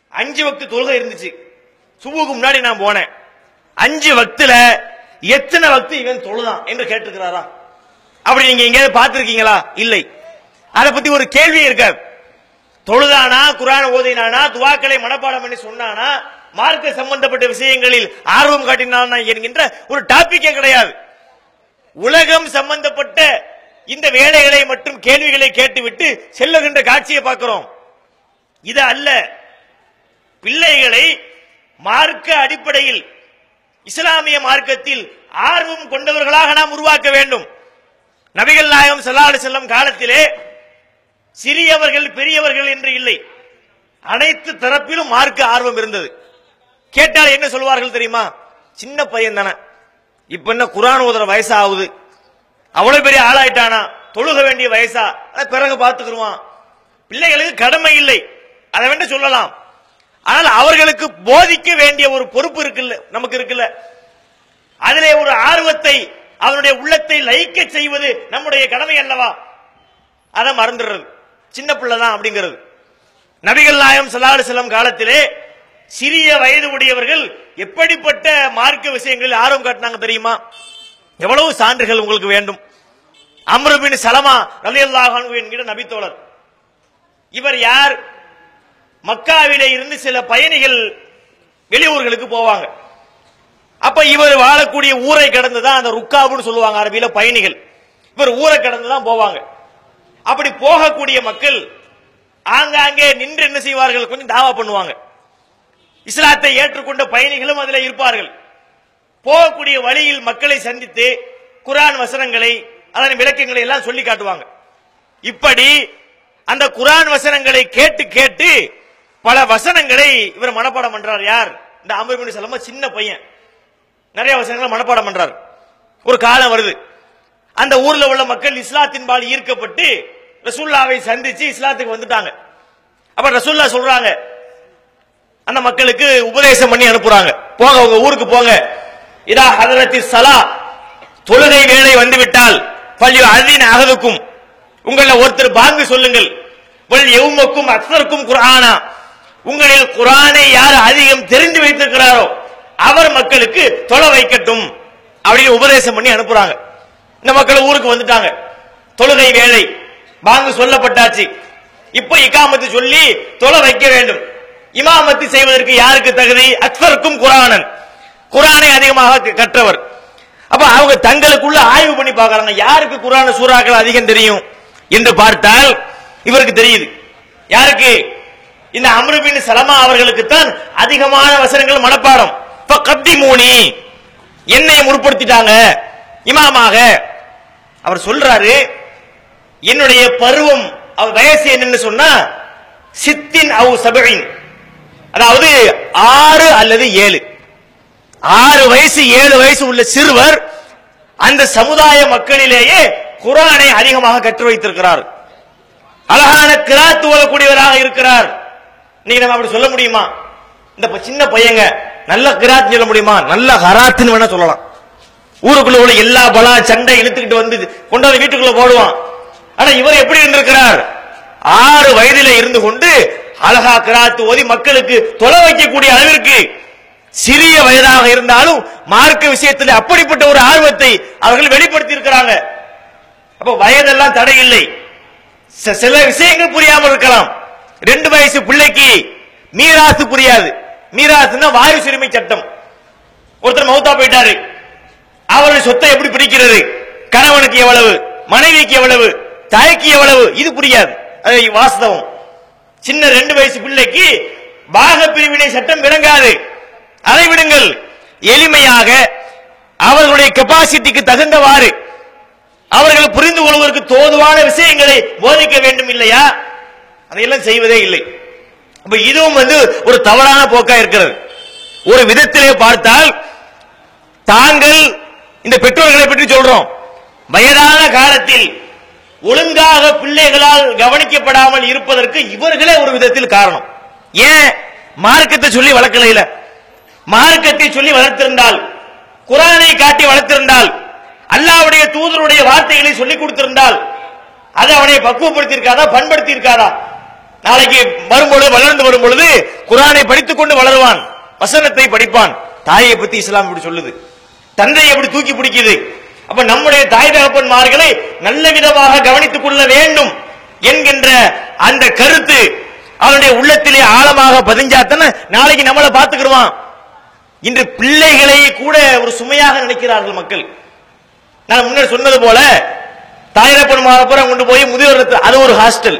அஞ்சு வக்து தொழுகை இருந்துச்சு. சுபுக்கு முன்னாடி நான் போனேன். அஞ்சு வக்துல எத்தனை பக்தி இவன் தொழுதான் என்று கேட்டிருக்கிறாரா? அப்படி நீங்க எங்கேயாவது பார்த்திருக்கீங்களா? இல்லை. அதை பத்தி ஒரு கேள்வி இருக்காது தொழுதானா குரான் ஓதினானா துவாக்களை மனப்பாடம் பண்ணி சொன்னானா மார்க்க சம்பந்தப்பட்ட விஷயங்களில் ஆர்வம் காட்டினானா என்கின்ற ஒரு டாபிக்கே கிடையாது. உலகம் சம்பந்தப்பட்ட இந்த வேலைகளை மற்றும் கேள்விகளை கேட்டுவிட்டு செல்லுகின்ற காட்சியை பார்க்கிறோம். இது அல்ல. பிள்ளைகளை மார்க்க அடிப்படையில் இஸ்லாமிய மார்க்கத்தில் ஆர்வம் கொண்டவர்களாக நாம் உருவாக்க வேண்டும். நபிகள் நாயகம் செல்லாடு செல்லும் காலத்திலே சிறியவர்கள் பெரியவர்கள் என்று இல்லை. அனைத்து தரப்பிலும் மார்க்க ஆர்வம் இருந்தது. கேட்டால் என்ன சொல்வார்கள் தெரியுமா? சின்ன பையன் தானே. இப்ப என்ன குரான் ஓதுற வயசா ஆகுது அவ்வளவு பெரிய ஆளாயிட்டானா? தொழுக வேண்டிய வயசா? பிறகு பார்த்துக்கிடுவான் பிள்ளைகளுக்கு கடமை இல்லை. அதை வேண்ட சொல்லலாம். ஆனால் அவர்களுக்கு போதிக்க வேண்டிய ஒரு பொறுப்பு இருக்குல்ல நமக்கு இருக்குல்ல? அதிலே ஒரு ஆர்வத்தை அவனுடைய உள்ளத்தை லயிக்க செய்வது நம்முடைய கடமை அல்லவா? அதை மறந்துடுறது. சின்ன பிள்ளை தான் அப்படிங்கிறது. நபிகள் நாயம் ஸல்லல்லாஹு செல்லம் காலத்திலே சிறிய வயது உடையவர்கள் எப்படிப்பட்ட மார்க்க விஷயங்களில் ஆர்வம் காட்டினாங்க தெரியுமா? எவ்வளவு சான்றுகள் உங்களுக்கு வேண்டும்? அம்ருபின் சலமா ரலி அல்லாஹான் என்கிற நபித்தோழர். இவர் யார்? மக்காவிலே இருந்து சில பயணிகள் வெளியூர்களுக்கு போவாங்க. அப்ப இவர் வாழக்கூடிய ஊரை கடந்து தான் அந்த ருக்காபுன்னு சொல்லுவாங்க அரபியில பயணிகள். இவர் ஊரை கடந்து தான் போவாங்க. அப்படி போகக்கூடிய மக்கள் ஆங்காங்கே நின்று என்ன செய்வார்கள்? கொஞ்சம் தாவா பண்ணுவாங்க. இஸ்லாத்தை ஏற்றுக்கொண்ட பயணிகளும் அதில் இருப்பார்கள். போகக்கூடிய வழியில் மக்களை சந்தித்து குரான் வசனங்களை அதன் விளக்கங்களை எல்லாம் சொல்லி காட்டுவாங்க. இப்படி அந்த குரான் வசனங்களை கேட்டு கேட்டு பல வசனங்களை இவர் மனப்பாடம் பண்றார். யார்? இந்த அமர்பின் செல்லமா சின்ன பையன். நிறைய வசனங்களை மனப்பாடம் பண்றார். ஒரு காலம் வருது. அந்த ஊர்ல உள்ள மக்கள் இஸ்லாத்தின் பால் ஈர்க்கப்பட்டு ரசூல்லாவை சந்திச்சு இஸ்லாத்துக்கு வந்துட்டாங்க. அப்ப ரசூல்லா சொல்றாங்க அந்த மக்களுக்கு உபதேசம் பண்ணி அனுப்புறாங்க. போங்க உங்க ஊருக்கு போங்க. இதா ஹதரத்தி சலா தொழுகை வேலை வந்துவிட்டால் பள்ளி அதின் அகதுக்கும் உங்கள ஒருத்தர் பாங்கு சொல்லுங்கள். வல் எவுமக்கும் அக்சருக்கும் குரானா உங்களில் குரானை யார் அதிகம் தெரிந்து வைத்திருக்கிறாரோ அவர் மக்களுக்கு தொலை வைக்கட்டும் அப்படின்னு உபதேசம் பண்ணி அனுப்புறாங்க. இந்த மக்கள் ஊருக்கு வந்துட்டாங்க. தொழுகை வேலை வாங்க சொல்லப்பட்டாச்சு. இப்ப இக்காமத்து சொல்லி தொலை வைக்க வேண்டும். இமாமத்து செய்வதற்கு யாருக்கு தகுதி? அக்சருக்கும் குரானன். குரானை அதிகமாக க- கற்றவர். அப்ப அவங்க தங்களுக்குள்ள ஆய்வு பண்ணி பார்க்கறாங்க. யாருக்கு குரான சூறாக்கள் அதிகம் தெரியும் என்று பார்த்தால் இவருக்கு தெரியுது. யாருக்கு? இந்த அம்ருபின் சலமா அவர்களுக்கு தான் அதிகமான வசனங்கள் மனப்பாடம். இப்ப கப்தி மூனி என்னை முற்படுத்திட்டாங்க. இமாமாக. அவர் சொல்றாரு என்னுடைய பருவம் அவர் வயசு என்னன்னு சொன்னா சித்தின் அவு சபையின். அதாவது ஆறு அல்லது ஏழு. ஆறு வயசு ஏழு வயசு உள்ள சிறுவர் அந்த சமுதாய மக்களிலேயே குரானை அதிகமாக கற்று வைத்திருக்கிறார். அழகான கிராத்து ஓதக்கூடியவராக இருக்கிறார். நீங்க நம்ம அப்படி சொல்ல முடியுமா? இந்த ப- சின்ன பையங்க நல்ல கிராத் சொல்ல முடியுமா? நல்ல ஹராத்துன்னு வேணா சொல்லலாம். ஊருக்குள்ள உள்ள எல்லா பலா சண்டை இழுத்துக்கிட்டு வந்து கொண்டு வந்து வீட்டுக்குள்ள போடுவான். ஆனா இவர் எப்படி இருந்திருக்கிறார்? ஆறு வயதில இருந்து கொண்டு அழகா கிராத்து ஓதி மக்களுக்கு தொலை வைக்கக்கூடிய அளவிற்கு சிறிய வயதாக இருந்தாலும் மார்க்க விஷயத்தில் அப்படிப்பட்ட ஒரு ஆர்வத்தை அவர்கள் வெளிப்படுத்தி இருக்கிறாங்க அப்ப வயதெல்லாம் தடை இல்லை ச- சில விஷயங்கள் புரியாமல் இருக்கலாம். ரெண்டு வயசு பிள்ளைக்கு மீராசு புரியாது. மீராசுன்னா வாயு சிறுமை சட்டம். ஒருத்தர் மௌத்தா போயிட்டாரு. அவருடைய சொத்தை எப்படி பிரிக்கிறது கணவனுக்கு எவ்வளவு? மனைவிக்கு எவ்வளவு? தாய்க்கு எவ்வளவு? இது புரியாது. அது வாஸ்தவம். சின்ன ரெண்டு வயசு பிள்ளைக்கு பாக பிரிவினை சட்டம் விளங்காது. அதை விடுங்கள். எளிமையாக அவர்களுடைய கெப்பாசிட்டிக்கு தகுந்தவாறு அவர்கள் புரிந்து கொள்வதற்கு தோதுவான விஷயங்களை போதிக்க வேண்டும் இல்லையா? அதையெல்லாம் செய்வதே இல்லை. அப்ப இதுவும் வந்து ஒரு தவறான போக்கா இருக்கிறது. ஒரு விதத்திலே பார்த்தால் தாங்கள் இந்த பெற்றோர்களை பற்றி சொல்றோம். வயதான காலத்தில் ஒழுங்காக பிள்ளைகளால் கவனிக்கப்படாமல் இருப்பதற்கு இவர்களே ஒரு விதத்தில் காரணம். ஏன்? மார்க்கத்தை சொல்லி வளர்க்கல இல்ல மார்க்கத்தை சொல்லி வளர்த்திருந்தால் குரானை காட்டி வளர்த்திருந்தால் அல்லாவுடைய தூதருடைய வார்த்தைகளை சொல்லிக் கொடுத்திருந்தால் அது அவனை பக்குவப்படுத்தி பண்படுத்தி இருக்காதா நாளைக்கு வரும்பொழுது வளர்ந்து வரும் பொழுது குரானை படித்துக் கொண்டு வளருவான் வசனத்தை படிப்பான். தாயை பத்தி இஸ்லாம் இப்படி சொல்லுது. தந்தை எப்படி தூக்கி பிடிக்குது. அப்ப நம்முடைய தாய் தகப்பன்மார்களை நல்ல விதமாக கவனித்துக் கொள்ள வேண்டும் என்கின்ற அந்த கருத்து அவனுடைய உள்ளத்திலே ஆழமாக பதிஞ்சாத்தன நாளைக்கு நம்மளை பார்த்துக்கிடுவான். இன்று பிள்ளைகளை கூட ஒரு சுமையாக நினைக்கிறார்கள் மக்கள். நான் முன்னாடி சொன்னது போல தாயிரப்பன் கொண்டு போய் முதியோர் அது ஒரு ஹாஸ்டல்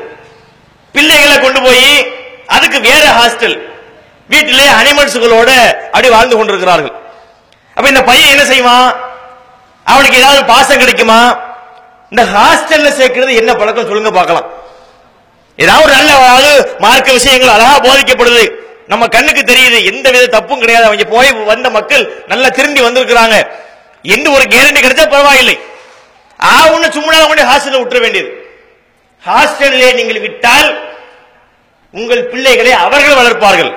பிள்ளைகளை கொண்டு போய் அதுக்கு வேற ஹாஸ்டல் வீட்டிலே அனிமல்ஸுகளோட அப்படி வாழ்ந்து கொண்டிருக்கிறார்கள். அப்ப இந்த பையன் என்ன செய்வான்? அவனுக்கு ஏதாவது பாசம் கிடைக்குமா? இந்த ஹாஸ்டல்ல சேர்க்கிறது என்ன பழக்கம் சொல்லுங்க பார்க்கலாம். ஏதாவது ஒரு நல்ல அதாவது மார்க்க விஷயங்கள் அழகா போதிக்கப்படுது. நம்ம கண்ணுக்கு தெரியுது எந்த வித தப்பும் கிடையாது. அவங்க போய் வந்த மக்கள் நல்லா திரும்பி வந்திருக்கிறாங்க. எந்த ஒரு கேரண்டி கிடைச்சா பரவாயில்லை. ஆவுன்னு சும்மா கொண்டு ஹாஸ்டல்ல விட்டுற வேண்டியது. ஹாஸ்டலிலே நீங்கள் விட்டால் உங்கள் பிள்ளைகளை அவர்கள் வளர்ப்பார்கள்.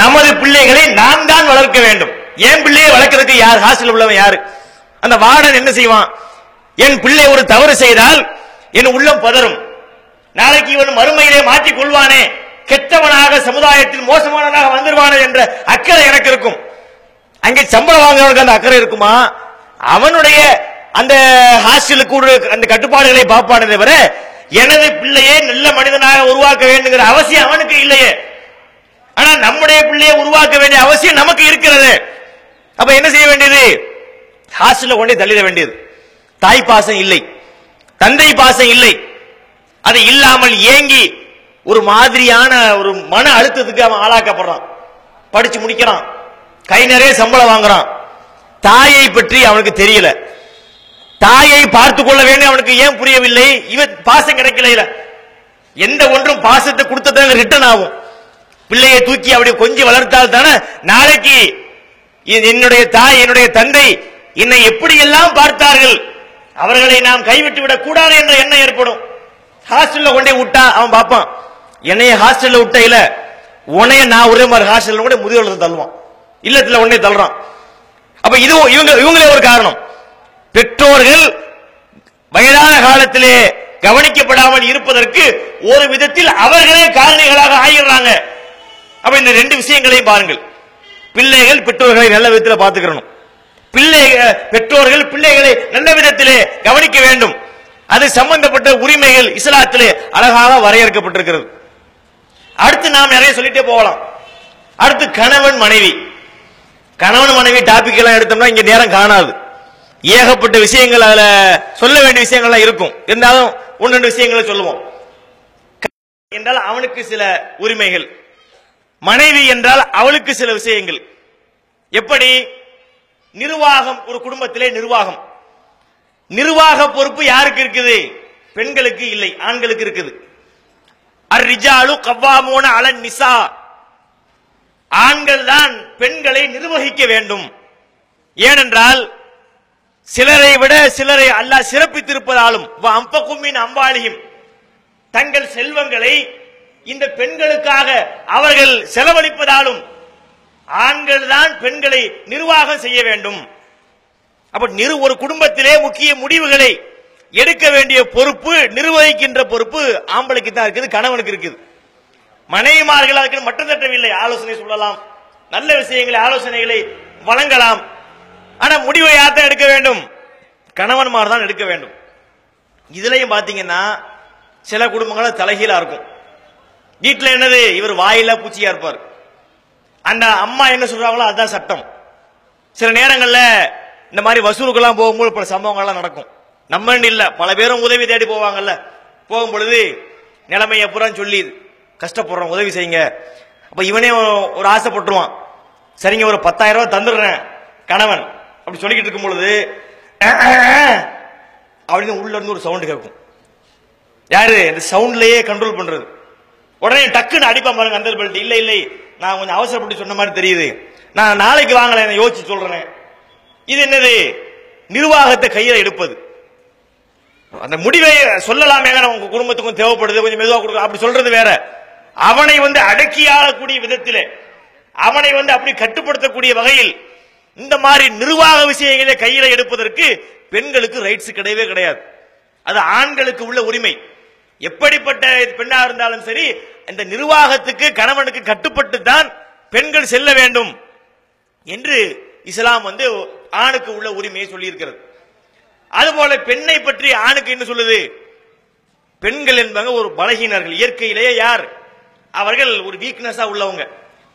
நமது பிள்ளைகளை நாம் தான் வளர்க்க வேண்டும். என் பிள்ளையை வளர்க்கறதுக்கு யார்? ஹாஸ்டல் உள்ளவன் யாரு? அந்த வார்டன் என்ன செய்வான்? என் பிள்ளை ஒரு தவறு செய்தால் என் உள்ளம் பதறும். நாளைக்கு இவன் மறுமையிலே மாற்றிக் கொள்வானே. கெட்டவனாக சமுதாயத்தில் மோசமானவனாக வந்துருவானே என்ற அக்கறை எனக்கு இருக்கும். அங்கே சம்பளம் வாங்குறவனுக்கு அந்த அக்கறை இருக்குமா? அவனுடைய அந்த ஹாஸ்டலுக்கு கூட அந்த கட்டுப்பாடுகளை பார்ப்பானே தவிர எனது பிள்ளையை நல்ல மனிதனாக உருவாக்க வேண்டுங்கிற அவசியம் அவனுக்கு இல்லையே. ஆனா நம்முடைய பிள்ளையை உருவாக்க வேண்டிய அவசியம் நமக்கு இருக்கிறது. அப்ப என்ன செய்ய வேண்டியது? ஹாஸ்டல்ல கொண்டு தள்ளிட வேண்டியது. தாய் பாசம் இல்லை. தந்தை பாசம் இல்லை. அது இல்லாமல் ஏங்கி ஒரு மாதிரியான ஒரு மன அழுத்தத்துக்கு அவன் ஆளாக்கப்படுறான். படிச்சு முடிக்கிறான். கை நிறைய சம்பளம் வாங்குறான். தாயை பற்றி அவனுக்கு தெரியல. தாயை பார்த்து கொள்ள வேண்டும் அவனுக்கு ஏன் புரியவில்லை? இவன் பாசம் கிடைக்கல எந்த ஒன்றும் பாசத்தை கொடுத்ததான் ரிட்டர்ன் ஆகும். பிள்ளையை தூக்கி அப்படி கொஞ்சம் வளர்த்தால் தானே நாளைக்கு என்னுடைய தாய் என்னுடைய தந்தை என்னை எப்படி எல்லாம் பார்த்தார்கள்? அவர்களை நாம் கைவிட்டு விடக் கூடாது என்ற எண்ணம் ஏற்படும். ஹாஸ்டல்ல கொண்டே விட்டா அவன் பார்ப்பான். என்னைய ஹாஸ்டல்ல விட்ட இல்ல உனைய நான் ஒரே மாதிரி ஹாஸ்டல்ல கூட முதியோர்ல தள்ளுவான். இல்லத்துல உடனே தள்ளுறான். அப்ப இது இவங்க இவங்களே ஒரு காரணம். பெற்றோர்கள் வயதான காலத்திலே கவனிக்கப்படாமல் இருப்பதற்கு ஒரு விதத்தில் அவர்களே காரணிகளாக ஆகிடுறாங்க. அப்ப இந்த ரெண்டு விஷயங்களையும் பாருங்கள். பிள்ளைகள் பெற்றோர்களை நல்ல விதத்தில் பார்த்துக்கிறணும். பிள்ளை பெற்றோர்கள் பிள்ளைகளை நல்ல விதத்திலே கவனிக்க வேண்டும். அது சம்பந்தப்பட்ட உரிமைகள் இஸ்லாத்திலே அழகாக வரையறுக்கப்பட்டிருக்கிறது. அடுத்து நாம் நிறைய சொல்லிட்டே போகலாம். அடுத்து கணவன் மனைவி. கணவன் மனைவி டாபிக் எல்லாம் எடுத்தோம்னா இங்க நேரம் காணாது. ஏகப்பட்ட விஷயங்கள் அதுல சொல்ல வேண்டிய விஷயங்கள்லாம் இருக்கும். இருந்தாலும் ஒன்று ரெண்டு விஷயங்களை சொல்லுவோம். என்றால் அவனுக்கு சில உரிமைகள். மனைவி என்றால் அவளுக்கு சில விஷயங்கள். எப்படி? நிர்வாகம் ஒரு குடும்பத்திலே நிர்வாகம். நிர்வாக பொறுப்பு யாருக்கு இருக்குது? பெண்களுக்கு இல்லை ஆண்களுக்கு இருக்குது. அர்ரிஜாலு கவ்வாமூன அலன் நிசா ஆண்கள் தான் பெண்களை நிர்வகிக்க வேண்டும். ஏனென்றால் சிலரை விட சிலரை அல்லாஹ் சிறப்பித்திருப்பதாலும் அம்பகுமின் அம்பாளியும் தங்கள் செல்வங்களை இந்த பெண்களுக்காக அவர்கள் செலவழிப்பதாலும் ஆண்கள் தான் பெண்களை நிர்வாகம் செய்ய வேண்டும். அப்ப நிறு ஒரு குடும்பத்திலே முக்கிய முடிவுகளை எடுக்க வேண்டிய பொறுப்பு நிர்வகிக்கின்ற பொறுப்பு ஆம்பளைக்கு தான் இருக்குது கணவனுக்கு இருக்குது. மனைவிமார்கள் அதுக்கு மட்டும் தட்டவில்லை ஆலோசனை சொல்லலாம். நல்ல விஷயங்களை ஆலோசனைகளை வழங்கலாம். ஆனா முடிவை யார் தான் எடுக்க வேண்டும்? கணவன்மார் தான் எடுக்க வேண்டும். இதுலயும் பாத்தீங்கன்னா சில குடும்பங்கள தலைகீழா இருக்கும். வீட்டுல என்னது? இவர் வாயில பூச்சியா இருப்பார். அந்த அம்மா என்ன சொல்றாங்களோ அதுதான் சட்டம். சில நேரங்கள்ல இந்த மாதிரி வசூலுக்கெல்லாம் போகும்போது பல சம்பவங்கள்லாம் நடக்கும். நம்ம இல்ல பல பேரும் உதவி தேடி போவாங்கல்ல. போகும் பொழுது நிலைமையை பூரா சொல்லி கஷ்டப்படுறோம். உதவி செய்யுங்க. அப்ப இவனே ஒரு ஆசைப்பட்டுருவான். சரிங்க ஒரு பத்தாயிரம் ரூபாய் தந்துடுறேன். கணவன் அப்படி சொல்லிக்கிட்டு இருக்கும் பொழுது அப்படின்னு உள்ள இருந்து ஒரு சவுண்ட் கேட்கும். யாரு? இந்த சவுண்ட்லயே கண்ட்ரோல் பண்றது. உடனே டக்குன்னு அடிப்பா பாருங்க அந்த பெல்ட் இல்ல இல்லை நான் கொஞ்சம் அவசரப்பட்டு சொன்ன மாதிரி தெரியுது. நான் நாளைக்கு வாங்கல நான் யோசிச்சு சொல்றேன். இது என்னது? நிர்வாகத்தை கையில எடுப்பது. அந்த முடிவை சொல்லலாமே உங்க குடும்பத்துக்கும் தேவைப்படுது. கொஞ்சம் மெதுவாக கொடுக்க அப்படி சொல்றது வேற. அவனை வந்து அடக்கி ஆளக்கூடிய விதத்திலே அவனை வந்து அப்படி கட்டுப்படுத்தக்கூடிய வகையில் இந்த மாதிரி நிர்வாக விஷயங்களை கையில எடுப்பதற்கு பெண்களுக்கு ரைட்ஸ் கிடையவே கிடையாது. அது ஆண்களுக்கு உள்ள உரிமை. எப்படிப்பட்ட பெண்ணா இருந்தாலும் சரி இந்த நிர்வாகத்துக்கு கணவனுக்கு கட்டுப்பட்டு தான் பெண்கள் செல்ல வேண்டும் என்று இஸ்லாம் வந்து ஆணுக்கு உள்ள உரிமையை சொல்லியிருக்கிறது. அதுபோல பெண்ணை பற்றி ஆணுக்கு என்ன சொல்லுது? பெண்கள் என்பவங்க ஒரு பலகீனர்கள். இயற்கையிலேயே யார்? அவர்கள் ஒரு வீக்னஸா உள்ளவங்க.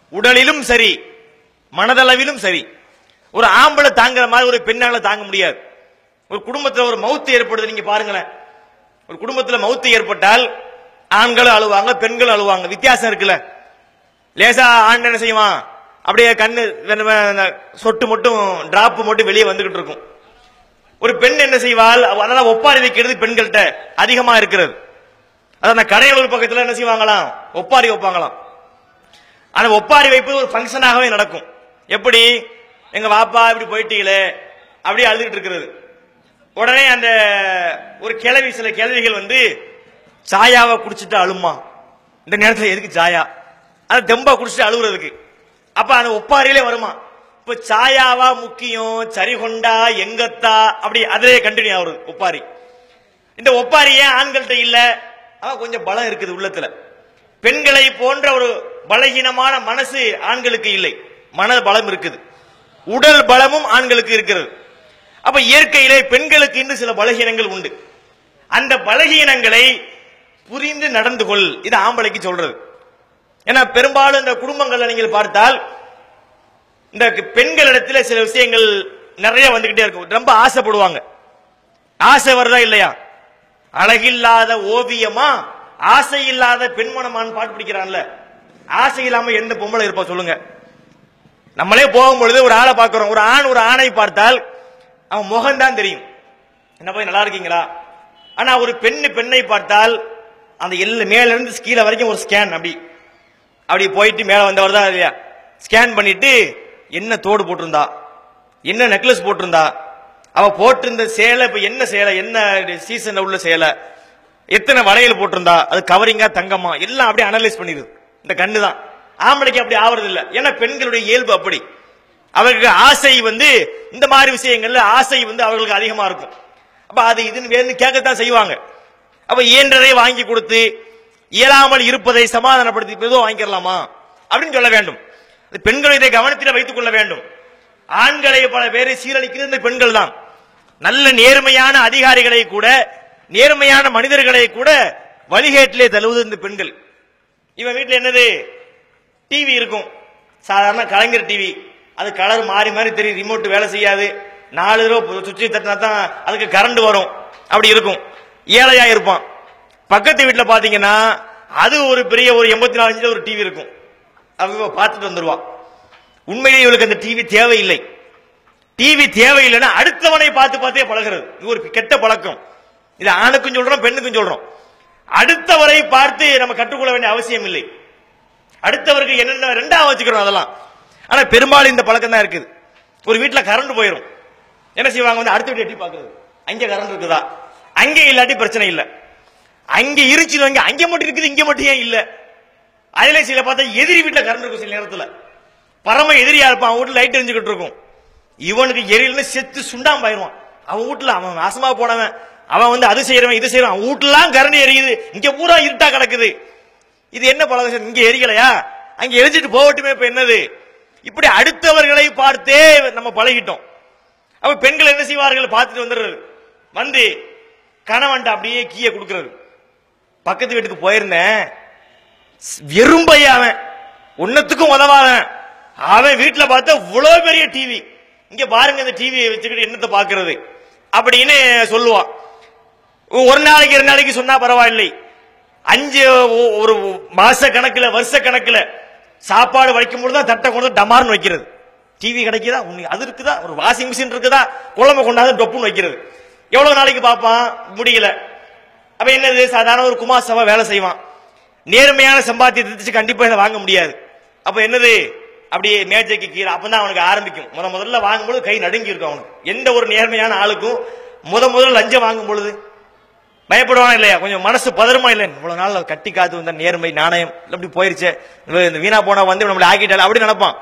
உடலிலும் சரி மனதளவிலும் சரி. ஒரு ஆம்பளை தாங்குற மாதிரி ஒரு பெண்ணால தாங்க முடியாது. ஒரு குடும்பத்தில் ஒரு மௌத்து ஏற்படுது நீங்க பாருங்களேன். ஒரு குடும்பத்தில் மௌத்து ஏற்பட்டால் ஆண்களும் அழுவாங்க பெண்களும் அழுவாங்க. வித்தியாசம் இருக்குல்ல. லேசா ஆண் என்ன செய்வான்? அப்படியே கண்ணு சொட்டு மட்டும் டிராப் மட்டும் வெளியே வந்துகிட்டு இருக்கும். ஒரு பெண் என்ன செய்வாள்? அதெல்லாம் ஒப்பாரி வைக்கிறது பெண்கள்கிட்ட அதிகமா இருக்கிறது. அதான் அந்த கடையலூர் பக்கத்தில் என்ன செய்வாங்களாம்? ஒப்பாரி வைப்பாங்களாம். ஆனா ஒப்பாரி வைப்பது ஒரு ஃபங்க்ஷனாகவே நடக்கும். எப்படி? எங்க வாப்பா இப்படி போயிட்டீங்களே அப்படியே அழுதுகிட்டு இருக்கிறது உடனே அந்த ஒரு கிளவி சில கிளவிகள் வந்து சாயாவை குடிச்சிட்டு அழுமா. இந்த நேரத்தில் எதுக்கு சாயா? அது தெம்பா குடிச்சிட்டு அழுகுறதுக்கு. அப்ப அந்த ஒப்பாரியிலே வருமா. இப்ப சாயாவா முக்கியம் சரிகொண்டா எங்கத்தா அப்படி அதிலே கண்டினியூ ஆகுறது ஒப்பாரி. இந்த ஒப்பாரி ஏன் ஆண்கள்கிட்ட இல்ல? அவன் கொஞ்சம் பலம் இருக்குது உள்ளத்துல. பெண்களை போன்ற ஒரு பலகீனமான மனசு ஆண்களுக்கு இல்லை. மன பலம் இருக்குது. உடல் பலமும் ஆண்களுக்கு இருக்கிறது. அப்ப இயற்கையிலே பெண்களுக்கு இன்னும் சில பலகீனங்கள் உண்டு. அந்த பலகீனங்களை புரிந்து நடந்து கொள். இது ஆம்பளைக்கு சொல்றது. ஏன்னா பெரும்பாலும் இந்த குடும்பங்கள்ல நீங்கள் பார்த்தால் இந்த பெண்களிடத்தில் சில விஷயங்கள் நிறைய வந்துகிட்டே இருக்கும். ரொம்ப ஆசைப்படுவாங்க. ஆசை வருதா இல்லையா? அழகில்லாத ஓவியமா ஆசை இல்லாத பெண்மணமான்னு பாட்டு பிடிக்கிறான்ல. ஆசை இல்லாம எந்த பொம்பளை இருப்பா சொல்லுங்க. நம்மளே போகும் பொழுது ஒரு ஆளை பார்க்கிறோம். ஒரு ஆண் ஒரு ஆணை பார்த்தால் அவன் முகம்தான் தெரியும். என்ன போய் நல்லா இருக்கீங்களா? ஆனா ஒரு பெண்ணு பெண்ணை பார்த்தால் அந்த எல்ல மேல இருந்து கீழே வரைக்கும் ஒரு ஸ்கேன் அப்படி. அப்படி போயிட்டு மேல வந்தவர் தான் இல்லையா? ஸ்கேன் பண்ணிட்டு என்ன தோடு போட்டிருந்தா? என்ன நெக்லஸ் போட்டிருந்தா? அவ போட்டிருந்த சேலை இப்ப என்ன சேலை? என்ன சீசன்ல உள்ள சேலை? எத்தனை வளையல் போட்டிருந்தா? அது கவரிங்கா தங்கமா? எல்லாம் அப்படியே அனலைஸ் பண்ணிடுது. இந்த கண்ணு தான் ஆம்பளைக்கு அப்படி ஆவறது இல்ல ஏன்னா பெண்களுடைய இயல்பு அப்படி. அவர்களுக்கு ஆசை வந்து இந்த மாதிரி விஷயங்கள்ல ஆசை வந்து அவர்களுக்கு அதிகமா இருக்கும். அப்ப அது இதுன்னு வேணும்னு கேட்கத்தான் செய்வாங்க. அப்ப இயன்றதை வாங்கி கொடுத்து இயலாமல் இருப்பதை சமாதானப்படுத்தி ஏதோ வாங்கிக்கலாமா? அப்படின்னு சொல்ல வேண்டும். பெண்கள் இதை கவனத்தில் வைத்துக் கொள்ள வேண்டும். ஆண்களை பல பேரை சீரழிக்கிறது இந்த பெண்கள் தான். நல்ல நேர்மையான அதிகாரிகளை கூட நேர்மையான மனிதர்களை கூட வழிகேட்டிலே தழுவுது இந்த பெண்கள். இவன் வீட்டில் என்னது? டிவி இருக்கும். சாதாரண கலைஞர் டிவி அது கலர் மாறி மாறி தெரியும் ரிமோட் வேலை செய்யாது. நாலு தடவை சுவிட்ச் தட்டினா தான் அதுக்கு கரண்ட் வரும். அப்படி இருக்கும். ஏழையா இருப்பான். பக்கத்து வீட்டில் பார்த்தீங்கன்னா அது ஒரு பெரிய ஒரு எண்பத்தி நாலு இன்ச்சில் ஒரு டிவி இருக்கும். அவங்க பார்த்துட்டு வந்துடுவான் உண்மையிலேயே இவளுக்கு அந்த டிவி தேவையில்லை. டிவி தேவையில்லைன்னா அடுத்தவனை பார்த்து பார்த்தே பழகிறது. இது ஒரு கெட்ட பழக்கம். இது ஆணுக்கும் சொல்றோம் பெண்ணுக்கும் சொல்றோம். அடுத்தவரை பார்த்து நம்ம கற்றுக்கொள்ள வேண்டிய அவசியம் இல்லை அடுத்தவருக்கு என்னென்ன ரெண்டாவது வச்சுக்கிறோம் அதெல்லாம். ஆனா பெரும்பாலும் இந்த பழக்கம் தான் இருக்குது. ஒரு வீட்டுல கரண்ட் போயிடும் என்ன செய்வாங்க? வந்து அடுத்த வீட்டு எட்டி பார்க்குறது. அங்கே கரண்ட் இருக்குதா? அங்கே இல்லாட்டி பிரச்சனை இல்லை. அங்கே இருந்துச்சு அங்கே அங்கே மட்டும் இருக்குது இங்கே மட்டும் ஏன் இல்ல? அதில் சில பார்த்தா எதிரி வீட்டுல கரண்ட் இருக்கும் சில நேரத்துல. பரம எதிரியா இருப்பான். அவன் வீட்டுல லைட் எரிஞ்சுக்கிட்டு இருக்கும். இவனுக்கு எரியலன்னு செத்து சுண்டாம்பாயிருவான் அவன் வீட்டில் அவன் நாசமாக போனவன். அவன் வந்து அது செய்யறவன் இது செய்யறான் அவன் வீட்டுலாம் கரண்ட் எரியுது. இங்க பூரா இருட்டா கிடக்குது. இது என்ன பழக்கம் இங்க எரிக்கலையா? அங்க எரிஞ்சிட்டு போகட்டுமே இப்ப என்னது? இப்படி அடுத்தவர்களை பார்த்தே நம்ம பழகிட்டோம். அப்ப பெண்கள் என்ன செய்வார்கள்? பார்த்துட்டு வந்துடுறது. வந்து கணவன்ட்ட அப்படியே கீய கொடுக்கறது. பக்கத்து வீட்டுக்கு போயிருந்தேன். வெறும்பைய அவன். ஒன்னத்துக்கும் உதவாதன் அவன் வீட்டுல பார்த்தா இவ்வளவு பெரிய டிவி இங்க பாருங்க இந்த டிவியை வச்சுக்கிட்டு என்னத்தை பாக்குறது அப்படின்னு சொல்லுவான். ஒரு நாளைக்கு ரெண்டு நாளைக்கு சொன்னா பரவாயில்லை. அஞ்சு ஒரு மாச கணக்குல வருஷ கணக்குல சாப்பாடு வைக்கும் பொழுது தான் தட்டை கொண்டு டமார்னு வைக்கிறது. டிவி கிடைக்குதா? உனக்கு அது இருக்குதா? ஒரு வாஷிங் மிஷின் இருக்குதா? குழம்பு கொண்டாந்து டொப்புன்னு வைக்கிறது. எவ்வளவு நாளைக்கு பார்ப்பான்? முடியல. அப்ப என்னது? சாதாரண ஒரு குமார் சபா வேலை செய்வான். நேர்மையான சம்பாத்தியத்தை வச்சு கண்டிப்பா இதை வாங்க முடியாது. அப்ப என்னது? அப்படியே மேஜைக்கு கீழே அப்பதான் அவனுக்கு ஆரம்பிக்கும். முத முதல்ல வாங்கும்போது கை நடுங்கி இருக்கும் அவனுக்கு. எந்த ஒரு நேர்மையான ஆளுக்கும் முத முதல்ல லஞ்சம் வாங்கும் பொழுது பயப்படுவானா இல்லையா? கொஞ்சம் மனசு பதறுமா இல்லை இவ்வளவு நாள் கட்டி காத்து வந்த நேர்மை நாணயம் அப்படி போயிருச்சு. இந்த வீணா போனா வந்து நம்மளை ஆக்கிட்டால அப்படி நினைப்பான்.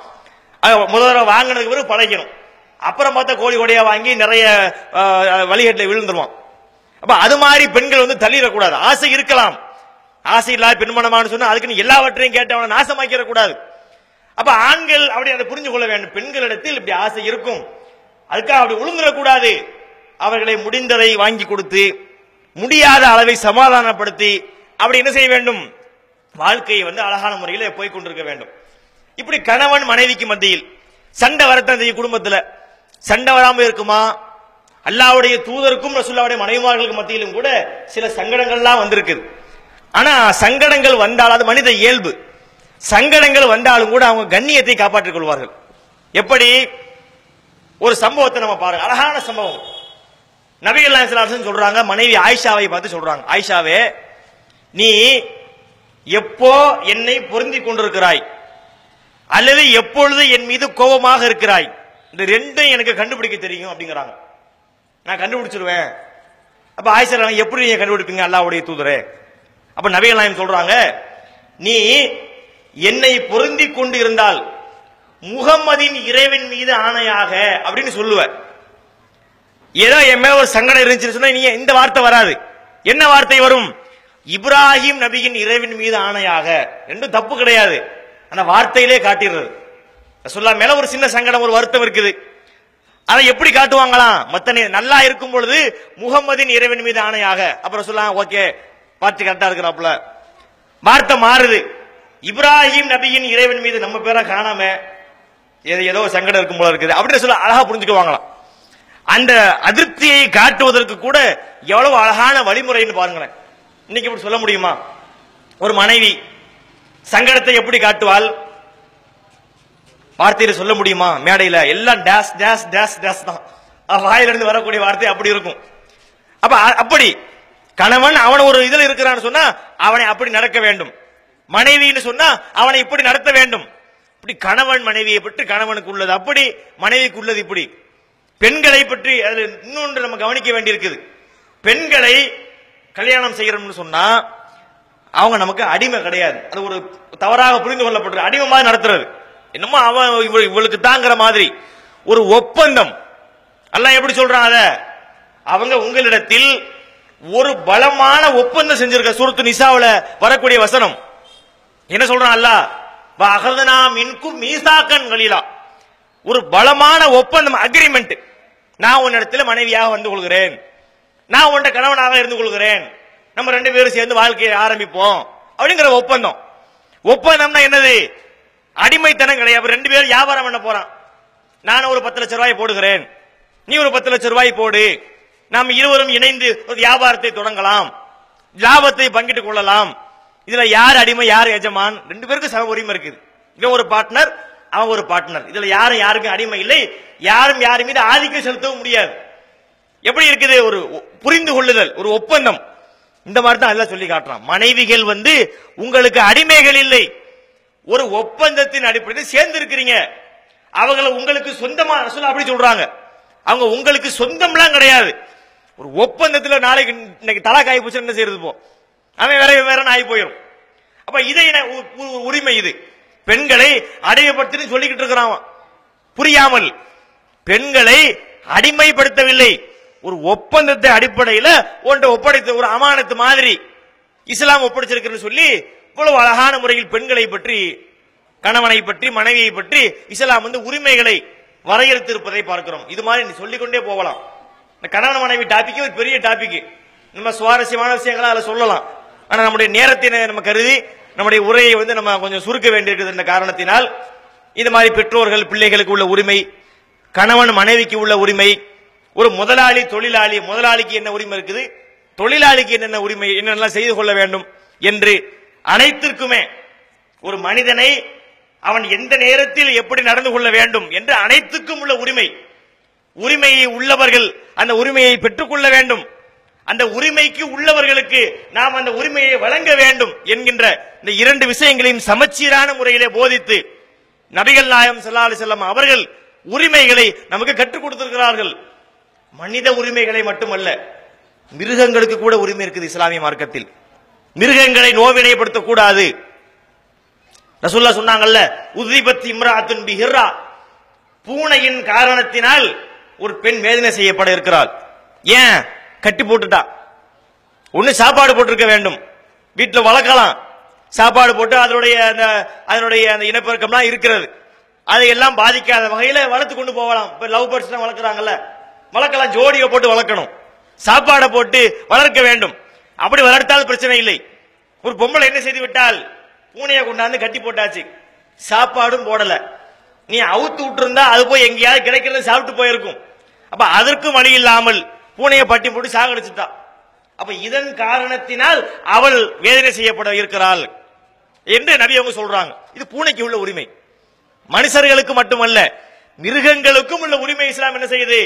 அது முதல் தடவை வாங்கினதுக்கு பிறகு பழகிடும். அப்புறம் பார்த்தா கோழி கோடியா வாங்கி நிறைய வழிகட்டில் விழுந்துருவான். அப்ப அது மாதிரி பெண்கள் வந்து தள்ளிடக்கூடாது. ஆசை இருக்கலாம். ஆசை இல்லாத பெண்மணமானு சொன்னா அதுக்குன்னு எல்லாவற்றையும் கேட்டு அவனை நாசமாக்கிட கூடாது அப்ப ஆண்கள் அப்படி அதை புரிஞ்சு கொள்ள வேண்டும். பெண்களிடத்தில் இப்படி ஆசை இருக்கும். அதுக்காக அப்படி உளுந்துடக்கூடாது அவர்களை முடிந்ததை வாங்கி கொடுத்து முடியாத அளவை சமாதானப்படுத்தி அப்படி என்ன செய்ய வேண்டும்? வாழ்க்கையை வந்து அழகான முறையில் போய்கொண்டிருக்க வேண்டும். இப்படி கணவன் மனைவிக்கு மத்தியில் சண்டை வரத்தான் செய்யும் குடும்பத்தில். சண்டை வராமல் இருக்குமா? அல்லாவுடைய தூதருக்கும் ரசுல்லாவுடைய மனைவிமார்களுக்கு மத்தியிலும் கூட சில சங்கடங்கள்லாம் வந்திருக்குது. ஆனா சங்கடங்கள் வந்தால் அது மனித இயல்பு. சங்கடங்கள் வந்தாலும் கூட அவங்க கண்ணியத்தை காப்பாற்றிக் கொள்வார்கள். எப்படி? ஒரு சம்பவத்தை நம்ம பாருங்க. அழகான சம்பவம். நபிகள் நாயகம் சொல்றாங்க மனைவி ஆயிஷாவை பார்த்து சொல்றாங்க. ஆயிஷாவே நீ எப்போ என்னை பொருந்தி கொண்டிருக்கிறாய்? அல்லது எப்பொழுது என் மீது கோபமாக இருக்கிறாய்? இந்த ரெண்டும் எனக்கு கண்டுபிடிக்க தெரியும் அப்படிங்கிறாங்க. நான் கண்டுபிடிச்சிருவேன். அப்ப ஆயிஷா எப்படி நீங்க கண்டுபிடிப்பீங்க அல்லாவுடைய தூதரே? அப்ப நபிகள் நாயகம் சொல்றாங்க நீ என்னை பொருந்தி கொண்டு இருந்தால் முகம்மதின் இறைவன் மீது ஆணையாக அப்படின்னு சொல்லுவேன் ஏதோ என் மேல ஒரு சங்கடம் இருந்துச்சுன்னு சொன்னா நீ இந்த வார்த்தை வராது. என்ன வார்த்தை வரும்? இப்ராஹிம் நபியின் இறைவன் மீது ஆணையாக. ரெண்டும் தப்பு கிடையாது. அந்த வார்த்தையிலே காட்டிடுறது. ரசூல்லா மேல ஒரு சின்ன சங்கடம் ஒரு வருத்தம் இருக்குது. அதை எப்படி காட்டுவாங்களாம்? மத்த நே- நல்லா இருக்கும் பொழுது முகமதின் இறைவன் மீது ஆணையாக. அப்புறம் சொல்லலாம் ஓகே பார்த்து கரெக்டா இருக்கிறாப்புல. வார்த்தை மாறுது. இப்ராஹிம் நபியின் இறைவன் மீது நம்ம பேரை காணாம ஏதோ ஏதோ சங்கடம் இருக்கும் போல இருக்குது. அப்படின்னு சொல்ல அழகா புரிஞ்சுக்குவாங்களாம். அந்த அதிருப்தியை காட்டுவதற்கு கூட எவ்வளவு அழகான வழிமுறைன்னு பாருங்களேன். இன்னைக்கு இப்படி சொல்ல முடியுமா? ஒரு மனைவி சங்கடத்தை எப்படி காட்டுவாள்? வார்த்தையில சொல்ல முடியுமா? மேடையில எல்லாம் டேஸ் டேஸ் டேஸ் டேஸ் தான். வாயிலிருந்து வரக்கூடிய வார்த்தை அப்படி இருக்கும். அப்ப அ- அப்படி கணவன் அவன் ஒரு இதுல இருக்கிறான்னு சொன்னா அவனை அப்படி நடக்க வேண்டும். மனைவின்னு சொன்னா அவனை இப்படி நடத்த வேண்டும். இப்படி கணவன் மனைவியை பற்றி கணவனுக்கு உள்ளது. அப்படி மனைவிக்கு உள்ளது இப்படி. பெண்களை பற்றி அதில் இன்னொன்று நம்ம கவனிக்க வேண்டியிருக்குது. பெண்களை கல்யாணம் செய்யறோம்னு சொன்னா அவங்க நமக்கு அடிமை கிடையாது. அது ஒரு தவறாக புரிந்து கொள்ளப்படுற அடிமை மாதிரி நடத்துறது. என்னமோ அவன் இவளுக்கு தாங்கிற மாதிரி. ஒரு ஒப்பந்தம். எல்லாம் எப்படி சொல்றான் அத? அவங்க உங்களிடத்தில் ஒரு பலமான ஒப்பந்தம் செஞ்சிருக்க சுருத்து நிசாவுல வரக்கூடிய வசனம். என்ன சொல்றான் அல்லாஹ்? அகதனா மின்கும் மீசாக்கன் கலீலா. ஒரு பலமான ஒப்பந்தம் அக்ரிமெண்ட் நான் உன்னிடத்துல மனைவியாக வந்து கொள்கிறேன். நான் உன்ட கணவனாக இருந்து கொள்கிறேன். நம்ம ரெண்டு பேரும் சேர்ந்து வாழ்க்கையை ஆரம்பிப்போம். அப்படிங்கிற ஒப்பந்தம். ஒப்பந்தம்னா என்னது? அடிமைத்தனம் கிடையாது. ரெண்டு பேரும் வியாபாரம் பண்ண போறான். நான் ஒரு பத்து லட்சம் ரூபாய் போடுகிறேன். நீ ஒரு பத்து லட்சம் ரூபாய் போடு. நாம் இருவரும் இணைந்து ஒரு வியாபாரத்தை தொடங்கலாம். லாபத்தை பங்கிட்டுக் கொள்ளலாம். இதுல யார் அடிமை யார் எஜமான்? ரெண்டு பேருக்கும் சம உரிமை இருக்குது. இவன் ஒரு பார்ட்னர் அவன் ஒரு பார்ட்னர் இதுல யாரும் யாருக்கும் அடிமை இல்லை. யாரும் யாரும் மீது ஆதிக்கம் செலுத்தவும் முடியாது. எப்படி இருக்குது? ஒரு புரிந்து கொள்ளுதல் ஒரு ஒப்பந்தம். இந்த மாதிரி தான் எல்லாம் சொல்லி காட்டுறான். மனைவிகள் வந்து உங்களுக்கு அடிமைகள் இல்லை. ஒரு ஒப்பந்தத்தின் அடிப்படையில் சேர்ந்து இருக்கிறீங்க அவங்கள உங்களுக்கு சொந்தமா ரசூல் அப்படி சொல்றாங்க. அவங்க உங்களுக்கு சொந்தம்லாம் கிடையாது. ஒரு ஒப்பந்தத்தில் நாளைக்கு இன்னைக்கு தலா காய் போச்சு என்ன செய்யறது போ அவன் வேற வேற ஆகி போயிடும் அப்ப இதை என்ன உ- உரிமை இது? பெண்களை அடிமைப்படுத்தி சொல்லிக்கிட்டு இருக்கிறான் புரியாமல் பெண்களை அடிமைப்படுத்தவில்லை. ஒரு ஒப்பந்தத்தை அடிப்படையில் ஒன்றை ஒப்படைத்த ஒரு அமானத்து மாதிரி இஸ்லாம் ஒப்படைச்சிருக்குன்னு சொல்லி இவ்வளவு அழகான முறையில் பெண்களை பற்றி கணவனை பற்றி மனைவியை பற்றி இஸ்லாம் வந்து உரிமைகளை வரையறுத்திருப்பதை பார்க்கிறோம். இது மாதிரி நீ சொல்லிக்கொண்டே போகலாம். இந்த கணவன் மனைவி டாபிக் ஒரு பெரிய டாபிக் நம்ம சுவாரஸ்யமான விஷயங்களை அதில் சொல்லலாம். ஆனால் நம்முடைய நேரத்தினை நம்ம கருதி நம்முடைய உரையை வந்து நம்ம கொஞ்சம் சுருக்க வேண்டியிருக்கிறது என்ற காரணத்தினால். இது மாதிரி பெற்றோர்கள் பிள்ளைகளுக்கு உள்ள உரிமை கணவன் மனைவிக்கு உள்ள உரிமை ஒரு முதலாளி தொழிலாளி முதலாளிக்கு என்ன உரிமை இருக்குது தொழிலாளிக்கு என்னென்ன உரிமை என்னென்னலாம் செய்து கொள்ள வேண்டும் என்று அனைத்திற்குமே ஒரு மனிதனை அவன் எந்த நேரத்தில் எப்படி நடந்து கொள்ள வேண்டும் என்று அனைத்துக்கும் உள்ள உரிமை. உரிமையை உள்ளவர்கள் அந்த உரிமையை பெற்றுக்கொள்ள வேண்டும். அந்த உரிமைக்கு உள்ளவர்களுக்கு நாம் அந்த உரிமையை வழங்க வேண்டும் என்கின்ற இந்த இரண்டு விஷயங்களையும் சமச்சீரான முறையிலே போதித்து நபிகள் நாயம் ஸல்லல்லாஹு அலைஹி அவர்கள் உரிமைகளை நமக்கு கற்றுக் கொடுத்திருக்கிறார்கள். மனித உரிமைகளை மட்டுமல்ல மிருகங்களுக்கு கூட உரிமை இருக்குது இஸ்லாமிய மார்க்கத்தில். மிருகங்களை நோவினைப்படுத்த கூடாது ரசுல்லா சொன்னாங்கல்ல உதிபத் இம்ராத்துன் பிஹிர்ரா. பூனையின் காரணத்தினால் ஒரு பெண் வேதனை செய்யப்பட இருக்கிறாள். ஏன்? கட்டி போட்டுட்டா. ஒண்ணு சாப்பாடு போட்டிருக்க வேண்டும். வீட்டுல வளர்க்கலாம். சாப்பாடு போட்டு அதனுடைய அந்த அதனுடைய அந்த இனப்பெருக்கம்லாம் இருக்கிறது. அதையெல்லாம் பாதிக்காத வகையில வளர்த்து கொண்டு போகலாம். இப்ப லவ் பேர்ட்ஸ் வளர்க்குறாங்கல்ல. வளர்க்கலாம் ஜோடியை போட்டு வளர்க்கணும். சாப்பாடை போட்டு வளர்க்க வேண்டும். அப்படி வளர்த்தால் பிரச்சனை இல்லை. ஒரு பொம்பளை என்ன செய்து விட்டால் பூனையை கொண்டாந்து கட்டி போட்டாச்சு. சாப்பாடும் போடல. நீ அவுத்து விட்டுருந்தா அது போய் எங்கேயாவது கிடைக்கிறது சாப்பிட்டு போயிருக்கும். அப்ப அதற்கும் வழி இல்லாமல் பூனையை பட்டி போட்டு சாகடிச்சுட்டான் அப்ப இதன் காரணத்தினால் அவள் வேதனை செய்யப்பட இருக்கிறாள் என்று நபி அவங்க சொல்றாங்க. இது பூனைக்கு உள்ள உரிமை. மனுஷர்களுக்கு மட்டுமல்ல மிருகங்களுக்கும் உள்ள உரிமை இஸ்லாம் என்ன செய்யுது?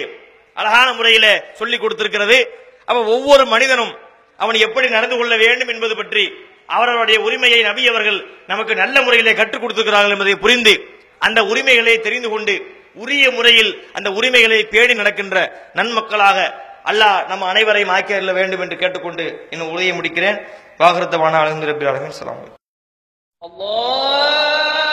அழகான முறையில சொல்லி கொடுத்திருக்கிறது. அப்ப ஒவ்வொரு மனிதனும் அவன் எப்படி நடந்து கொள்ள வேண்டும் என்பது பற்றி அவர்களுடைய உரிமையை நபி அவர்கள் நமக்கு நல்ல முறையிலே கற்றுக் கொடுத்திருக்கிறார்கள் என்பதை புரிந்து அந்த உரிமைகளை தெரிந்து கொண்டு உரிய முறையில் அந்த உரிமைகளை பேடி நடக்கின்ற நன்மக்களாக அல்லாஹ் நம்ம அனைவரையும் ஆக்கியரில் வேண்டும் என்று கேட்டுக்கொண்டு இன்னும் உதவி முடிக்கிறேன். வாகரத்தவான அலந்து ரபி அலமின் சலாம் அல்லாஹ்!